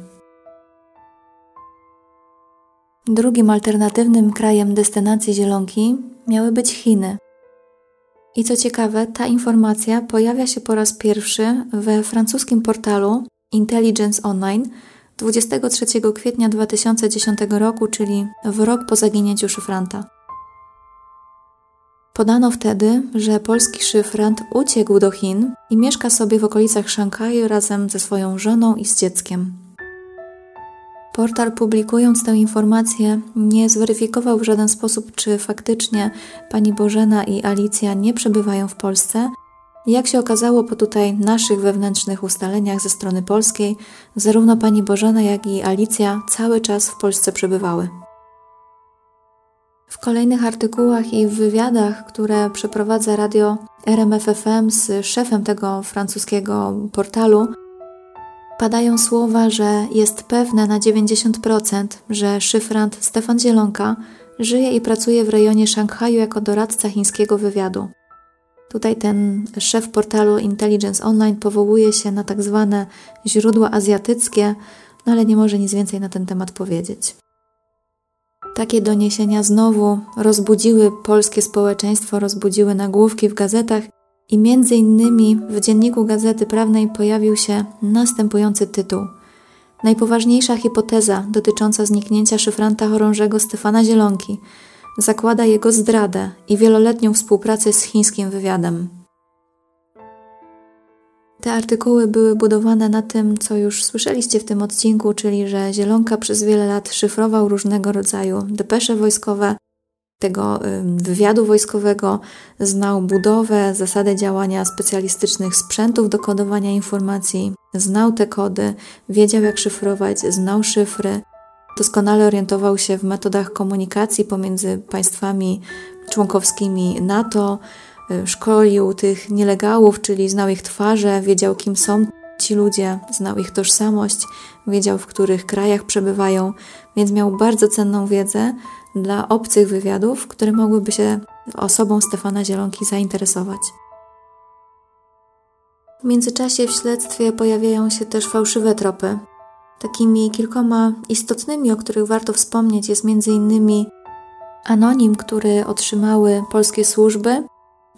Drugim alternatywnym krajem destynacji Zielonki miały być Chiny. I co ciekawe, ta informacja pojawia się po raz pierwszy we francuskim portalu Intelligence Online 23 kwietnia 2010 roku, czyli w rok po zaginięciu szyfranta. Podano wtedy, że polski szyfrant uciekł do Chin i mieszka sobie w okolicach Szanghaju razem ze swoją żoną i z dzieckiem. Portal publikując tę informację nie zweryfikował w żaden sposób, czy faktycznie pani Bożena i Alicja nie przebywają w Polsce. Jak się okazało po tutaj naszych wewnętrznych ustaleniach ze strony polskiej, zarówno pani Bożena, jak i Alicja cały czas w Polsce przebywały. W kolejnych artykułach i wywiadach, które przeprowadza radio RMFFM z szefem tego francuskiego portalu, padają słowa, że jest pewne na 90%, że szyfrant Stefan Zielonka żyje i pracuje w rejonie Szanghaju jako doradca chińskiego wywiadu. Tutaj ten szef portalu Intelligence Online powołuje się na tak zwane źródła azjatyckie, no ale nie może nic więcej na ten temat powiedzieć. Takie doniesienia znowu rozbudziły polskie społeczeństwo, rozbudziły nagłówki w gazetach i między innymi w dzienniku Gazety Prawnej pojawił się następujący tytuł. Najpoważniejsza hipoteza dotycząca zniknięcia szyfranta chorążego Stefana Zielonki. zakłada jego zdradę i wieloletnią współpracę z chińskim wywiadem. Te artykuły były budowane na tym, co już słyszeliście w tym odcinku, czyli że Zielonka przez wiele lat szyfrował różnego rodzaju depesze wojskowe, tego wywiadu wojskowego, znał budowę, zasady działania specjalistycznych sprzętów do kodowania informacji, znał te kody, wiedział jak szyfrować, znał szyfry, doskonale orientował się w metodach komunikacji pomiędzy państwami członkowskimi NATO, szkolił tych nielegałów, czyli znał ich twarze, wiedział kim są ci ludzie, znał ich tożsamość, wiedział w których krajach przebywają, więc miał bardzo cenną wiedzę dla obcych wywiadów, które mogłyby się osobą Stefana Zielonki zainteresować. W międzyczasie w śledztwie pojawiają się też fałszywe tropy. Takimi kilkoma istotnymi, o których warto wspomnieć, jest m.in. anonim, który otrzymały polskie służby.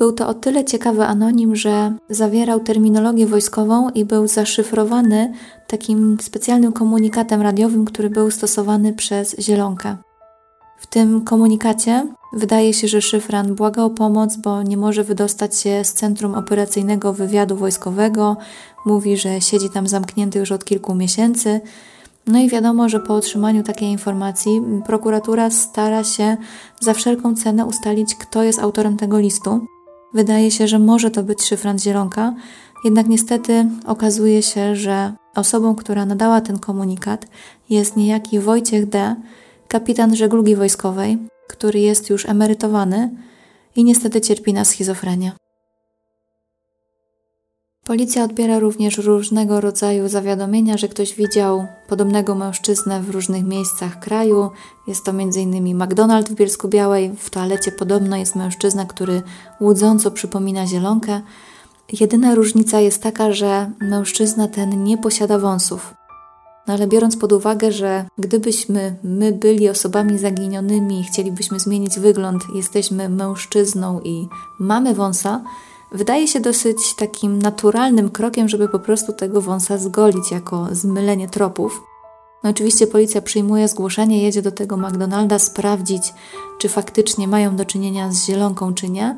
Był to o tyle ciekawy anonim, że zawierał terminologię wojskową i był zaszyfrowany takim specjalnym komunikatem radiowym, który był stosowany przez Zielonkę. W tym komunikacie wydaje się, że szyfran błaga o pomoc, bo nie może wydostać się z Centrum Operacyjnego Wywiadu Wojskowego. Mówi, że siedzi tam zamknięty już od kilku miesięcy. No i wiadomo, że po otrzymaniu takiej informacji prokuratura stara się za wszelką cenę ustalić, kto jest autorem tego listu. Wydaje się, że może to być szyfrant Zielonka, jednak niestety okazuje się, że osobą, która nadała ten komunikat jest niejaki Wojciech D., kapitan żeglugi wojskowej, który jest już emerytowany i niestety cierpi na schizofrenię. Policja odbiera również różnego rodzaju zawiadomienia, że ktoś widział podobnego mężczyznę w różnych miejscach kraju. Jest to m.in. McDonald w Bielsku Białej. W toalecie podobno jest mężczyzna, który łudząco przypomina zielonkę. Jedyna różnica jest taka, że mężczyzna ten nie posiada wąsów. No ale biorąc pod uwagę, że gdybyśmy my byli osobami zaginionymi i chcielibyśmy zmienić wygląd, jesteśmy mężczyzną i mamy wąsa, wydaje się dosyć takim naturalnym krokiem, żeby po prostu tego wąsa zgolić jako zmylenie tropów. No oczywiście policja przyjmuje zgłoszenie, jedzie do tego McDonalda sprawdzić, czy faktycznie mają do czynienia z zielonką, czy nie,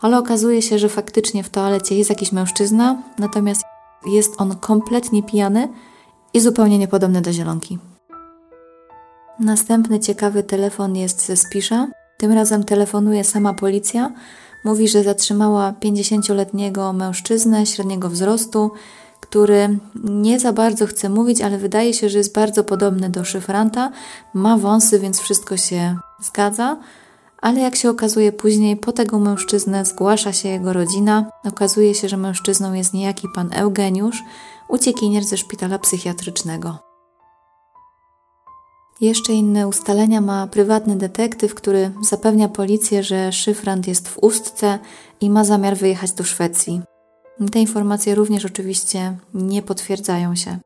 ale okazuje się, że faktycznie w toalecie jest jakiś mężczyzna, natomiast jest on kompletnie pijany i zupełnie niepodobny do zielonki. Następny ciekawy telefon jest ze Spisza. Tym razem telefonuje sama policja. Mówi, że zatrzymała 50-letniego mężczyznę średniego wzrostu, który nie za bardzo chce mówić, ale wydaje się, że jest bardzo podobny do szyfranta. Ma wąsy, więc wszystko się zgadza. Ale jak się okazuje później, po tego mężczyznę zgłasza się jego rodzina. Okazuje się, że mężczyzną jest niejaki pan Eugeniusz, uciekinier ze szpitala psychiatrycznego. Jeszcze inne ustalenia ma prywatny detektyw, który zapewnia policję, że szyfrant jest w Ustce i ma zamiar wyjechać do Szwecji. Te informacje również oczywiście nie potwierdzają się.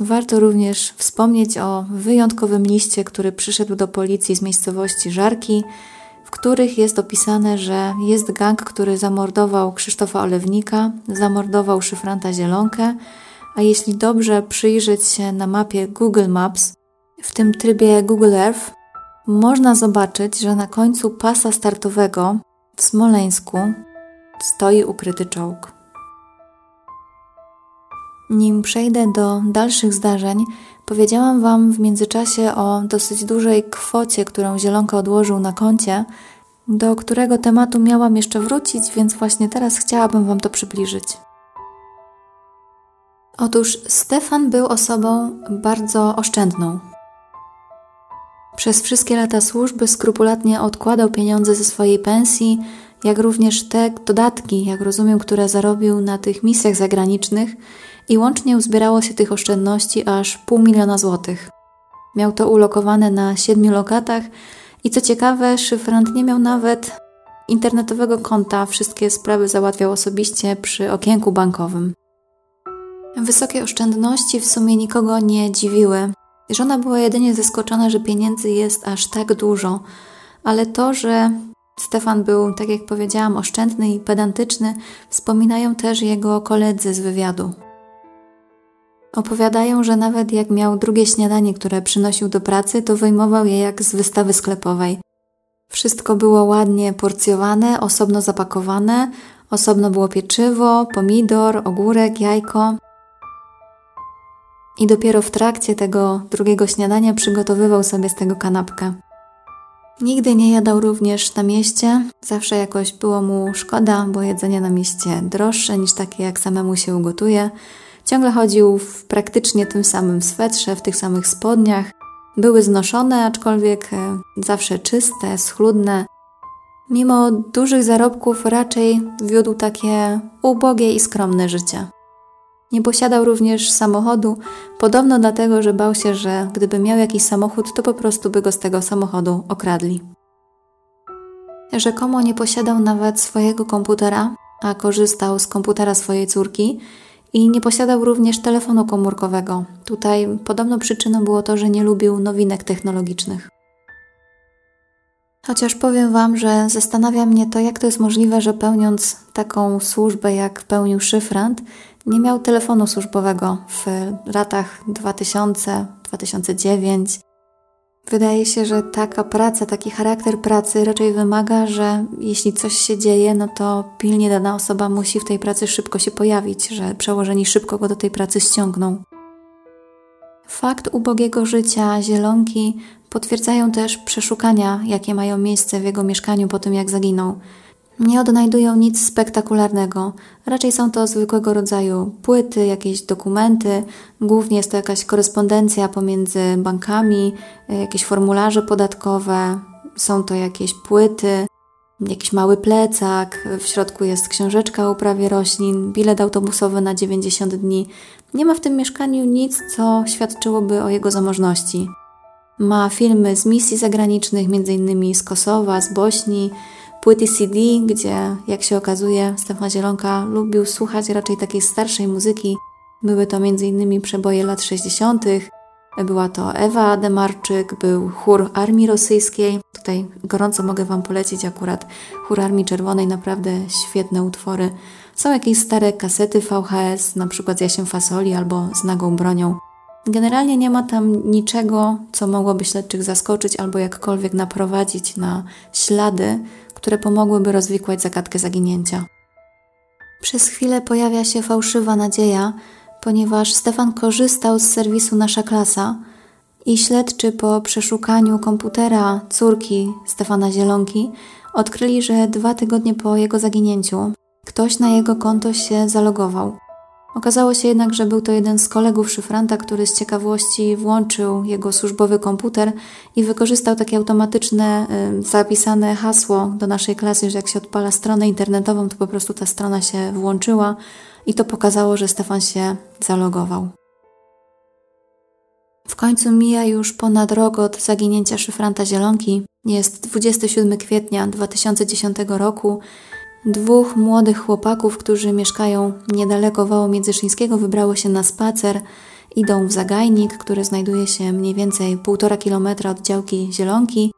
Warto również wspomnieć o wyjątkowym liście, który przyszedł do policji z miejscowości Żarki, w których jest opisane, że jest gang, który zamordował Krzysztofa Olewnika, zamordował szyfranta Zielonkę, a jeśli dobrze przyjrzeć się na mapie Google Maps, w tym trybie Google Earth, można zobaczyć, że na końcu pasa startowego w Smoleńsku stoi ukryty czołg. Nim przejdę do dalszych zdarzeń, powiedziałam Wam w międzyczasie o dosyć dużej kwocie, którą Zielonka odłożył na koncie, do którego tematu miałam jeszcze wrócić, więc właśnie teraz chciałabym Wam to przybliżyć. Otóż Stefan był osobą bardzo oszczędną. Przez wszystkie lata służby skrupulatnie odkładał pieniądze ze swojej pensji, jak również te dodatki, jak rozumiem, które zarobił na tych misjach zagranicznych i łącznie uzbierało się tych oszczędności aż pół miliona złotych. Miał to ulokowane na siedmiu lokatach i co ciekawe, szyfrant nie miał nawet internetowego konta, wszystkie sprawy załatwiał osobiście przy okienku bankowym. Wysokie oszczędności w sumie nikogo nie dziwiły. Żona była jedynie zaskoczona, że pieniędzy jest aż tak dużo, ale to, że Stefan był, tak jak powiedziałam, oszczędny i pedantyczny, wspominają też jego koledzy z wywiadu. Opowiadają, że nawet jak miał drugie śniadanie, które przynosił do pracy, to wyjmował je jak z wystawy sklepowej. Wszystko było ładnie porcjowane, osobno zapakowane, osobno było pieczywo, pomidor, ogórek, jajko. I dopiero w trakcie tego drugiego śniadania przygotowywał sobie z tego kanapkę. Nigdy nie jadał również na mieście, zawsze jakoś było mu szkoda, bo jedzenie na mieście droższe niż takie, jak samemu się ugotuje. Ciągle chodził w praktycznie tym samym swetrze, w tych samych spodniach. Były znoszone, aczkolwiek e, zawsze czyste, schludne. Mimo dużych zarobków raczej wiódł takie ubogie i skromne życie. Nie posiadał również samochodu, podobno dlatego, że bał się, że gdyby miał jakiś samochód, to po prostu by go z tego samochodu okradli. Rzekomo nie posiadał nawet swojego komputera, a korzystał z komputera swojej córki i nie posiadał również telefonu komórkowego. Tutaj podobno przyczyną było to, że nie lubił nowinek technologicznych. Chociaż powiem Wam, że zastanawia mnie to, jak to jest możliwe, że pełniąc taką służbę, jak pełnił szyfrant, nie miał telefonu służbowego w latach 2000-2009. Wydaje się, że taka praca, taki charakter pracy raczej wymaga, że jeśli coś się dzieje, no to pilnie dana osoba musi w tej pracy szybko się pojawić, że przełożeni szybko go do tej pracy ściągną. Fakt ubogiego życia Zielonki potwierdzają też przeszukania, jakie mają miejsce w jego mieszkaniu po tym, jak zaginął. Nie odnajdują nic spektakularnego, raczej są to zwykłego rodzaju płyty, jakieś dokumenty, głównie jest to jakaś korespondencja pomiędzy bankami, jakieś formularze podatkowe, są to jakieś płyty, jakiś mały plecak, w środku jest książeczka o uprawie roślin, bilet autobusowy na 90 dni. Nie ma w tym mieszkaniu nic, co świadczyłoby o jego zamożności. Ma filmy z misji zagranicznych, m.in. z Kosowa, z Bośni, płyty CD, gdzie, jak się okazuje, Stefan Zielonka lubił słuchać raczej takiej starszej muzyki. Były to m.in. przeboje lat 60., była to Ewa Demarczyk, był chór Armii Rosyjskiej. Tutaj gorąco mogę Wam polecić akurat chór Armii Czerwonej, naprawdę świetne utwory. Są jakieś stare kasety VHS, na przykład z Jasiem Fasoli albo z Nagą Bronią. Generalnie nie ma tam niczego, co mogłoby śledczych zaskoczyć albo jakkolwiek naprowadzić na ślady, które pomogłyby rozwikłać zagadkę zaginięcia. Przez chwilę pojawia się fałszywa nadzieja, ponieważ Stefan korzystał z serwisu Nasza Klasa i śledczy po przeszukaniu komputera córki Stefana Zielonki odkryli, że dwa tygodnie po jego zaginięciu ktoś na jego konto się zalogował. Okazało się jednak, że był to jeden z kolegów szyfranta, który z ciekawości włączył jego służbowy komputer i wykorzystał takie automatyczne y, zapisane hasło do naszej klasy, że jak się odpala stronę internetową, to po prostu ta strona się włączyła i to pokazało, że Stefan się zalogował. W końcu mija już ponad rok od zaginięcia szyfranta Zielonki. Jest 27 kwietnia 2010 roku Dwóch młodych chłopaków, którzy mieszkają niedaleko wału międzyszyńskiego, wybrało się na spacer. Idą w zagajnik, który znajduje się mniej więcej półtora kilometra od działki Zielonki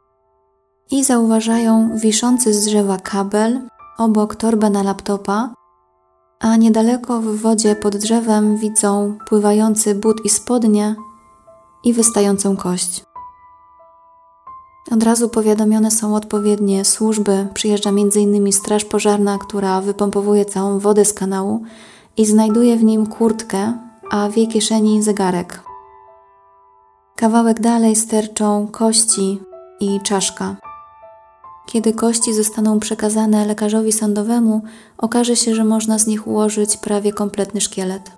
i zauważają wiszący z drzewa kabel, obok torbę na laptopa, a niedaleko w wodzie pod drzewem widzą pływający but i spodnie i wystającą kość. Od razu powiadomione są odpowiednie służby. Przyjeżdża m.in. Straż Pożarna, która wypompowuje całą wodę z kanału i znajduje w nim kurtkę, a w jej kieszeni zegarek. Kawałek dalej sterczą kości i czaszka. Kiedy kości zostaną przekazane lekarzowi sądowemu, okaże się, że można z nich ułożyć prawie kompletny szkielet.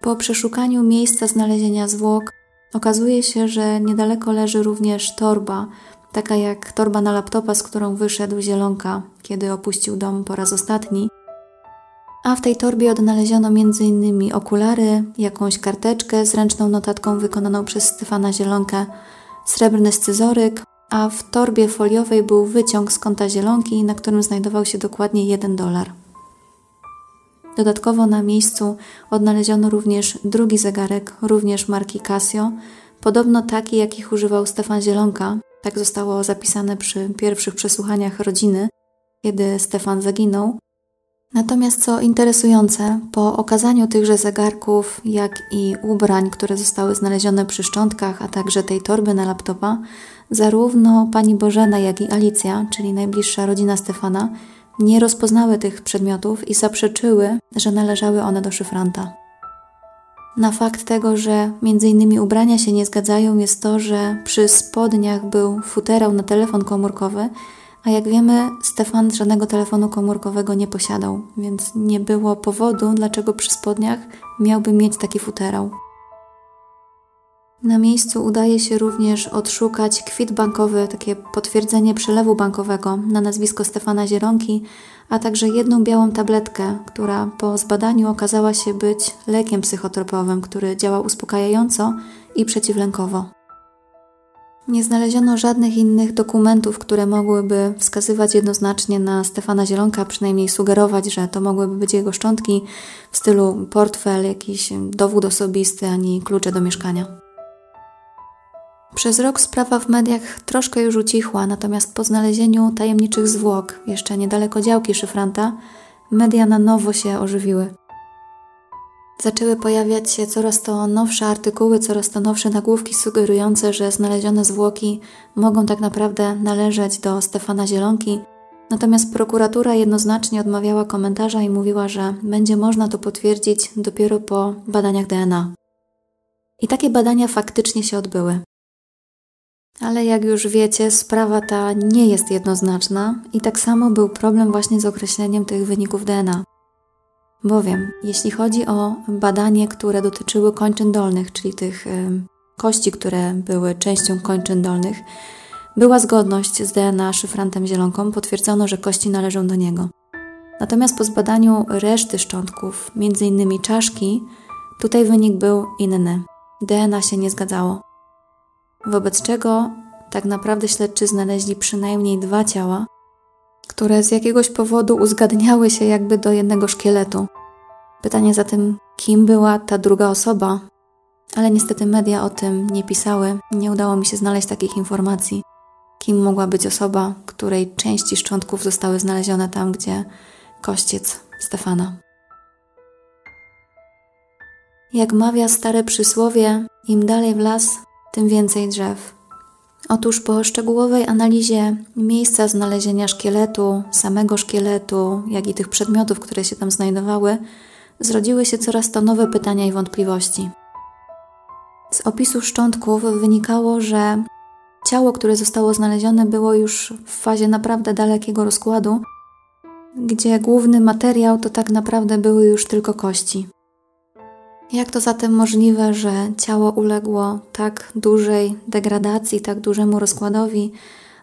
Po przeszukaniu miejsca znalezienia zwłok, Okazuje się, że niedaleko leży również torba, taka jak torba na laptopa, z którą wyszedł Zielonka, kiedy opuścił dom po raz ostatni. A w tej torbie odnaleziono m.in. okulary, jakąś karteczkę z ręczną notatką wykonaną przez Stefana Zielonkę, srebrny scyzoryk, a w torbie foliowej był wyciąg z konta Zielonki, na którym znajdował się dokładnie jeden dolar. Dodatkowo na miejscu odnaleziono również drugi zegarek, również marki Casio, podobno taki, jakich używał Stefan Zielonka. Tak zostało zapisane przy pierwszych przesłuchaniach rodziny, kiedy Stefan zaginął. Natomiast co interesujące, po okazaniu tychże zegarków, jak i ubrań, które zostały znalezione przy szczątkach, a także tej torby na laptopa, zarówno pani Bożena, jak i Alicja, czyli najbliższa rodzina Stefana, nie rozpoznały tych przedmiotów i zaprzeczyły, że należały one do szyfranta. Na fakt tego, że innymi ubrania się nie zgadzają, jest to, że przy spodniach był futerał na telefon komórkowy, a jak wiemy, Stefan żadnego telefonu komórkowego nie posiadał, więc nie było powodu, dlaczego przy spodniach miałby mieć taki futerał. Na miejscu udaje się również odszukać kwit bankowy, takie potwierdzenie przelewu bankowego na nazwisko Stefana Zieronki, a także jedną białą tabletkę, która po zbadaniu okazała się być lekiem psychotropowym, który działa uspokajająco i przeciwlękowo. Nie znaleziono żadnych innych dokumentów, które mogłyby wskazywać jednoznacznie na Stefana Zielonka, przynajmniej sugerować, że to mogłyby być jego szczątki w stylu portfel, jakiś dowód osobisty ani klucze do mieszkania. Przez rok sprawa w mediach troszkę już ucichła, natomiast po znalezieniu tajemniczych zwłok, jeszcze niedaleko działki szyfranta, media na nowo się ożywiły. Zaczęły pojawiać się coraz to nowsze artykuły, coraz to nowsze nagłówki sugerujące, że znalezione zwłoki mogą tak naprawdę należeć do Stefana Zielonki, natomiast prokuratura jednoznacznie odmawiała komentarza i mówiła, że będzie można to potwierdzić dopiero po badaniach DNA. I takie badania faktycznie się odbyły. Ale jak już wiecie, sprawa ta nie jest jednoznaczna i tak samo był problem właśnie z określeniem tych wyników DNA. Bowiem, jeśli chodzi o badanie, które dotyczyły kończyn dolnych, czyli tych y, kości, które były częścią kończyn dolnych, była zgodność z DNA szyfrantem zielonką, potwierdzono, że kości należą do niego. Natomiast po zbadaniu reszty szczątków, m.in. czaszki, tutaj wynik był inny. DNA się nie zgadzało. Wobec czego tak naprawdę śledczy znaleźli przynajmniej dwa ciała, które z jakiegoś powodu uzgadniały się jakby do jednego szkieletu. Pytanie zatem, kim była ta druga osoba? Ale niestety media o tym nie pisały, nie udało mi się znaleźć takich informacji. Kim mogła być osoba, której części szczątków zostały znalezione tam, gdzie kościec Stefana. Jak mawia stare przysłowie, im dalej w las, tym więcej drzew. Otóż po szczegółowej analizie miejsca znalezienia szkieletu, samego szkieletu, jak i tych przedmiotów, które się tam znajdowały, zrodziły się coraz to nowe pytania i wątpliwości. Z opisu szczątków wynikało, że ciało, które zostało znalezione, było już w fazie naprawdę dalekiego rozkładu, gdzie główny materiał to tak naprawdę były już tylko kości. Jak to zatem możliwe, że ciało uległo tak dużej degradacji, tak dużemu rozkładowi,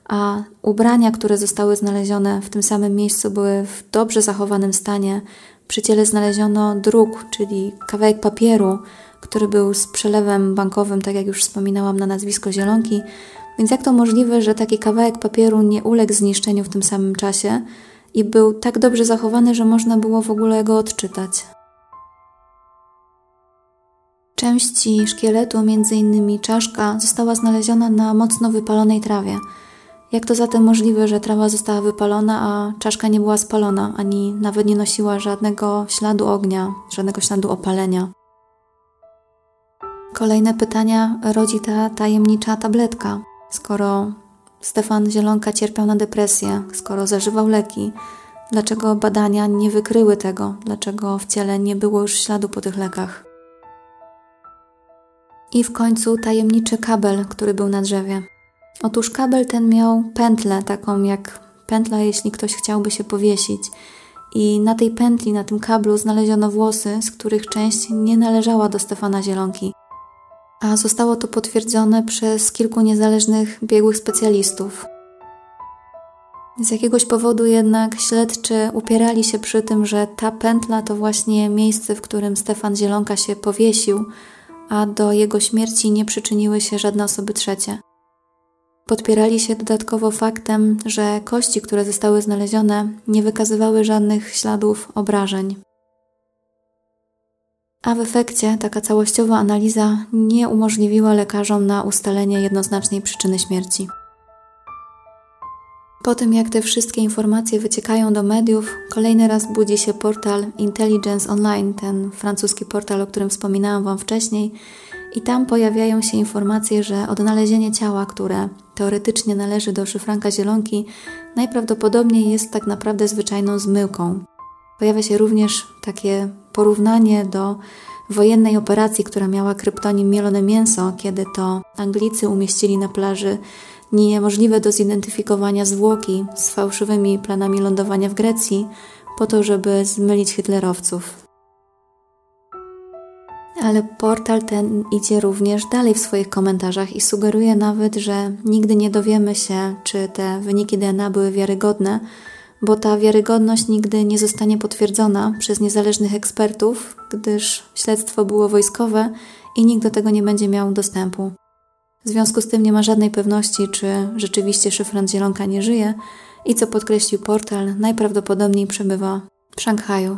a ubrania, które zostały znalezione w tym samym miejscu, były w dobrze zachowanym stanie? Przy ciele znaleziono druk, czyli kawałek papieru, który był z przelewem bankowym, tak jak już wspominałam, na nazwisko Zielonki. Więc jak to możliwe, że taki kawałek papieru nie uległ zniszczeniu w tym samym czasie i był tak dobrze zachowany, że można było w ogóle go odczytać? Części szkieletu, m.in. czaszka, została znaleziona na mocno wypalonej trawie. Jak to zatem możliwe, że trawa została wypalona, a czaszka nie była spalona, ani nawet nie nosiła żadnego śladu ognia, żadnego śladu opalenia? Kolejne pytania rodzi ta tajemnicza tabletka. Skoro Stefan Zielonka cierpiał na depresję, skoro zażywał leki, dlaczego badania nie wykryły tego? Dlaczego w ciele nie było już śladu po tych lekach? I w końcu tajemniczy kabel, który był na drzewie. Otóż kabel ten miał pętlę, taką jak pętla, jeśli ktoś chciałby się powiesić. I na tej pętli, na tym kablu znaleziono włosy, z których część nie należała do Stefana Zielonki. A zostało to potwierdzone przez kilku niezależnych biegłych specjalistów. Z jakiegoś powodu jednak śledczy upierali się przy tym, że ta pętla to właśnie miejsce, w którym Stefan Zielonka się powiesił, a do jego śmierci nie przyczyniły się żadne osoby trzecie. Podpierali się dodatkowo faktem, że kości, które zostały znalezione, nie wykazywały żadnych śladów obrażeń. A w efekcie taka całościowa analiza nie umożliwiła lekarzom na ustalenie jednoznacznej przyczyny śmierci. Po tym, jak te wszystkie informacje wyciekają do mediów, kolejny raz budzi się portal Intelligence Online, ten francuski portal, o którym wspominałam Wam wcześniej, i tam pojawiają się informacje, że odnalezienie ciała, które teoretycznie należy do szyfranka Zielonki, najprawdopodobniej jest tak naprawdę zwyczajną zmyłką. Pojawia się również takie porównanie do wojennej operacji, która miała kryptonim mielone mięso, kiedy to Anglicy umieścili na plaży niemożliwe do zidentyfikowania zwłoki z fałszywymi planami lądowania w Grecji, po to, żeby zmylić hitlerowców. Ale portal ten idzie również dalej w swoich komentarzach i sugeruje nawet, że nigdy nie dowiemy się, czy te wyniki DNA były wiarygodne, bo ta wiarygodność nigdy nie zostanie potwierdzona przez niezależnych ekspertów, gdyż śledztwo było wojskowe i nikt do tego nie będzie miał dostępu. W związku z tym nie ma żadnej pewności, czy rzeczywiście szyfrant Zielonka nie żyje i co podkreślił portal, najprawdopodobniej przebywa w Szanghaju.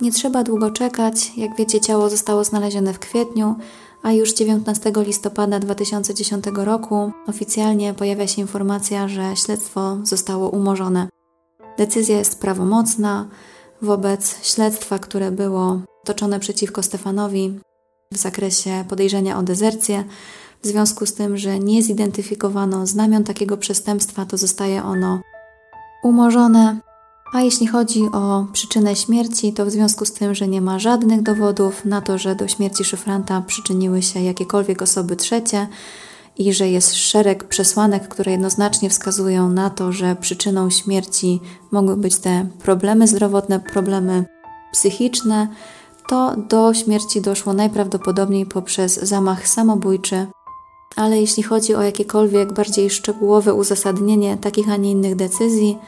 Nie trzeba długo czekać, jak wiecie, ciało zostało znalezione w kwietniu, a już 19 listopada 2010 roku oficjalnie pojawia się informacja, że śledztwo zostało umorzone. Decyzja jest prawomocna wobec śledztwa, które było toczone przeciwko Stefanowi w zakresie podejrzenia o dezercję. W związku z tym, że nie zidentyfikowano znamion takiego przestępstwa, to zostaje ono umorzone. A jeśli chodzi o przyczynę śmierci, to w związku z tym, że nie ma żadnych dowodów na to, że do śmierci szyfranta przyczyniły się jakiekolwiek osoby trzecie i że jest szereg przesłanek, które jednoznacznie wskazują na to, że przyczyną śmierci mogły być te problemy zdrowotne, problemy psychiczne, to do śmierci doszło najprawdopodobniej poprzez zamach samobójczy. Ale jeśli chodzi o jakiekolwiek bardziej szczegółowe uzasadnienie takich, a nie innych decyzji,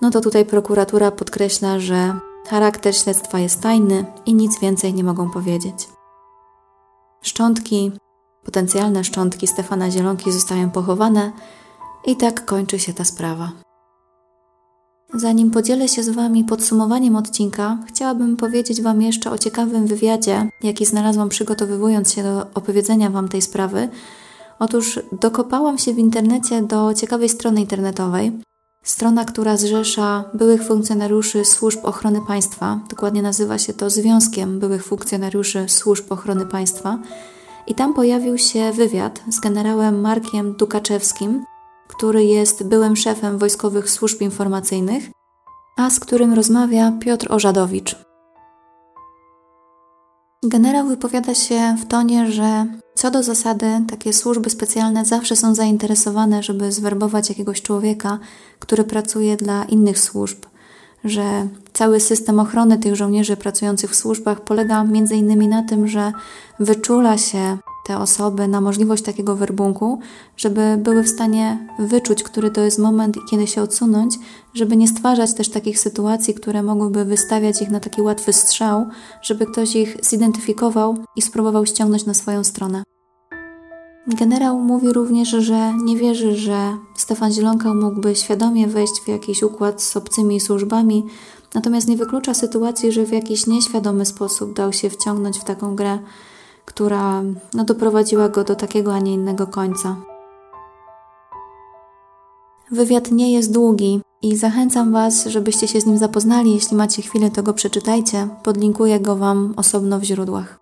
no to tutaj prokuratura podkreśla, że charakter śledztwa jest tajny i nic więcej nie mogą powiedzieć. Szczątki, potencjalne szczątki Stefana Zielonki zostają pochowane i tak kończy się ta sprawa. Zanim podzielę się z Wami podsumowaniem odcinka, chciałabym powiedzieć Wam jeszcze o ciekawym wywiadzie, jaki znalazłam przygotowywując się do opowiedzenia Wam tej sprawy. Otóż dokopałam się w internecie do ciekawej strony internetowej, Strona, która zrzesza byłych funkcjonariuszy służb ochrony państwa, dokładnie nazywa się to Związkiem Byłych Funkcjonariuszy Służb Ochrony Państwa, i tam pojawił się wywiad z generałem Markiem Dukaczewskim, który jest byłym szefem wojskowych służb informacyjnych, a z którym rozmawia Piotr Ożadowicz. Generał wypowiada się w tonie, że co do zasady takie służby specjalne zawsze są zainteresowane, żeby zwerbować jakiegoś człowieka, który pracuje dla innych służb, że cały system ochrony tych żołnierzy pracujących w służbach polega między innymi na tym, że wyczula się te osoby na możliwość takiego werbunku, żeby były w stanie wyczuć, który to jest moment i kiedy się odsunąć, żeby nie stwarzać też takich sytuacji, które mogłyby wystawiać ich na taki łatwy strzał, żeby ktoś ich zidentyfikował i spróbował ściągnąć na swoją stronę. Generał mówi również, że nie wierzy, że Stefan Zielonka mógłby świadomie wejść w jakiś układ z obcymi służbami, natomiast nie wyklucza sytuacji, że w jakiś nieświadomy sposób dał się wciągnąć w taką grę, która no, doprowadziła go do takiego, a nie innego końca. Wywiad nie jest długi i zachęcam Was, żebyście się z nim zapoznali. Jeśli macie chwilę, to go przeczytajcie. Podlinkuję go Wam osobno w źródłach.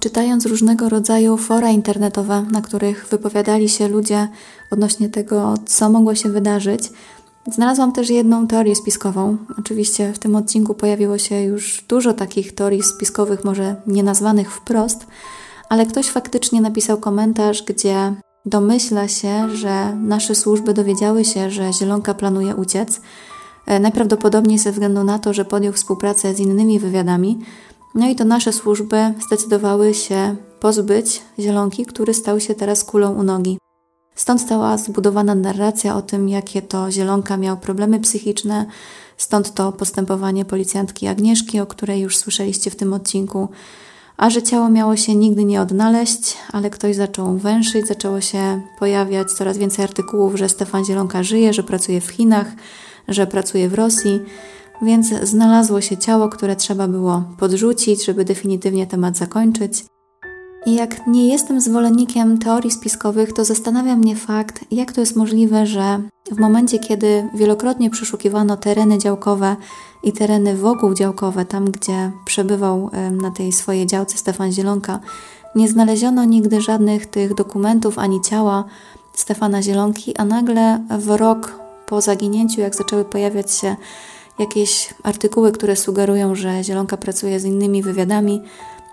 Czytając różnego rodzaju fora internetowe, na których wypowiadali się ludzie odnośnie tego, co mogło się wydarzyć, Znalazłam też jedną teorię spiskową. Oczywiście w tym odcinku pojawiło się już dużo takich teorii spiskowych, może nie nazwanych wprost, ale ktoś faktycznie napisał komentarz, gdzie domyśla się, że nasze służby dowiedziały się, że Zielonka planuje uciec. E, najprawdopodobniej ze względu na to, że podjął współpracę z innymi wywiadami. No i to nasze służby zdecydowały się pozbyć Zielonki, który stał się teraz kulą u nogi. Stąd stała zbudowana narracja o tym, jakie to Zielonka miał problemy psychiczne, stąd to postępowanie policjantki Agnieszki, o której już słyszeliście w tym odcinku, a że ciało miało się nigdy nie odnaleźć, ale ktoś zaczął węszyć, zaczęło się pojawiać coraz więcej artykułów, że Stefan Zielonka żyje, że pracuje w Chinach, że pracuje w Rosji, więc znalazło się ciało, które trzeba było podrzucić, żeby definitywnie temat zakończyć. Jak nie jestem zwolennikiem teorii spiskowych, to zastanawia mnie fakt, jak to jest możliwe, że w momencie, kiedy wielokrotnie przeszukiwano tereny działkowe i tereny wokół działkowe, tam gdzie przebywał na tej swojej działce Stefan Zielonka, nie znaleziono nigdy żadnych tych dokumentów ani ciała Stefana Zielonki, a nagle w rok po zaginięciu, jak zaczęły pojawiać się jakieś artykuły, które sugerują, że Zielonka pracuje z innymi wywiadami,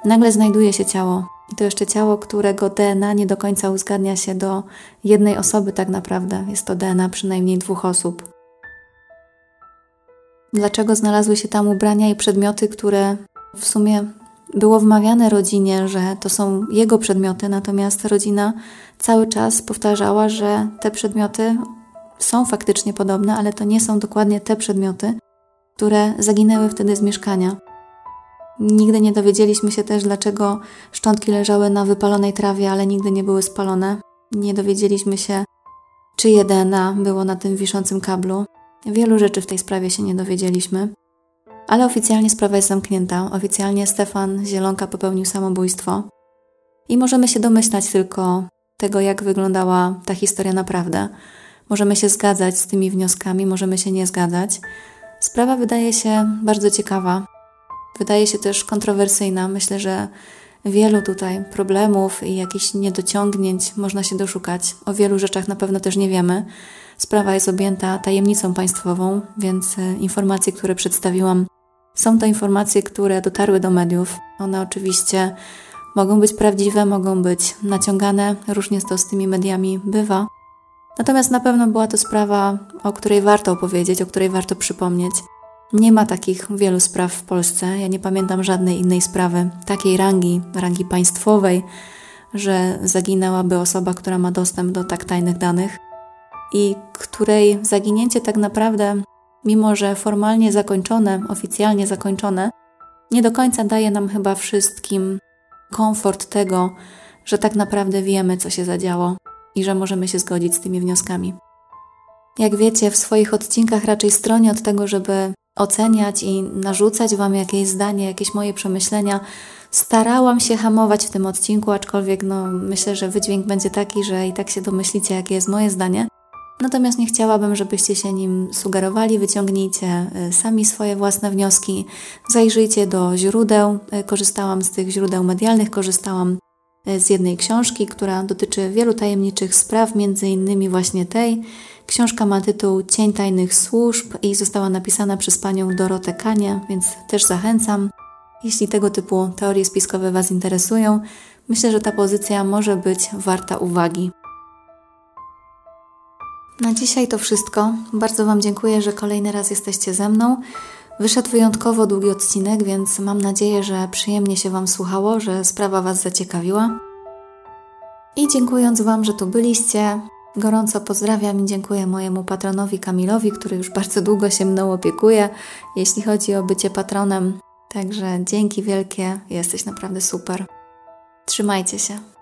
nagle znajduje się ciało. I to jeszcze ciało, którego DNA nie do końca uzgadnia się do jednej osoby, tak naprawdę. Jest to DNA przynajmniej dwóch osób. Dlaczego znalazły się tam ubrania i przedmioty, które w sumie było wmawiane rodzinie, że to są jego przedmioty, natomiast rodzina cały czas powtarzała, że te przedmioty są faktycznie podobne, ale to nie są dokładnie te przedmioty, które zaginęły wtedy z mieszkania. Nigdy nie dowiedzieliśmy się też, dlaczego szczątki leżały na wypalonej trawie, ale nigdy nie były spalone. Nie dowiedzieliśmy się, czyje DNA było na tym wiszącym kablu. Wielu rzeczy w tej sprawie się nie dowiedzieliśmy. Ale oficjalnie sprawa jest zamknięta. Oficjalnie Stefan Zielonka popełnił samobójstwo. I możemy się domyślać tylko tego, jak wyglądała ta historia naprawdę. Możemy się zgadzać z tymi wnioskami, możemy się nie zgadzać. Sprawa wydaje się bardzo ciekawa. Wydaje się też kontrowersyjna. Myślę, że wielu tutaj problemów i jakichś niedociągnięć można się doszukać. O wielu rzeczach na pewno też nie wiemy. Sprawa jest objęta tajemnicą państwową, więc e, informacje, które przedstawiłam, są to informacje, które dotarły do mediów. One oczywiście mogą być prawdziwe, mogą być naciągane, różnie to z tymi mediami bywa. Natomiast na pewno była to sprawa, o której warto opowiedzieć, o której warto przypomnieć. Nie ma takich wielu spraw w Polsce. Ja nie pamiętam żadnej innej sprawy takiej rangi, rangi państwowej, że zaginęłaby osoba, która ma dostęp do tak tajnych danych i której zaginięcie tak naprawdę, mimo że formalnie zakończone, oficjalnie zakończone, nie do końca daje nam chyba wszystkim komfort tego, że tak naprawdę wiemy, co się zadziało i że możemy się zgodzić z tymi wnioskami. Jak wiecie, w swoich odcinkach raczej stronię od tego, żeby oceniać i narzucać Wam jakieś zdanie, jakieś moje przemyślenia. Starałam się hamować w tym odcinku, aczkolwiek no, myślę, że wydźwięk będzie taki, że i tak się domyślicie, jakie jest moje zdanie. Natomiast nie chciałabym, żebyście się nim sugerowali. Wyciągnijcie y, sami swoje własne wnioski, zajrzyjcie do źródeł. Y, korzystałam z tych źródeł medialnych, korzystałam y, z jednej książki, która dotyczy wielu tajemniczych spraw, między innymi właśnie tej. Książka ma tytuł Cień tajnych służb i została napisana przez panią Dorotę Kanie, więc też zachęcam. Jeśli tego typu teorie spiskowe Was interesują, myślę, że ta pozycja może być warta uwagi. Na dzisiaj to wszystko. Bardzo Wam dziękuję, że kolejny raz jesteście ze mną. Wyszedł wyjątkowo długi odcinek, więc mam nadzieję, że przyjemnie się Wam słuchało, że sprawa Was zaciekawiła. I dziękując Wam, że tu byliście, gorąco pozdrawiam i dziękuję mojemu patronowi Kamilowi, który już bardzo długo się mną opiekuje, jeśli chodzi o bycie patronem. Także dzięki wielkie, jesteś naprawdę super. Trzymajcie się.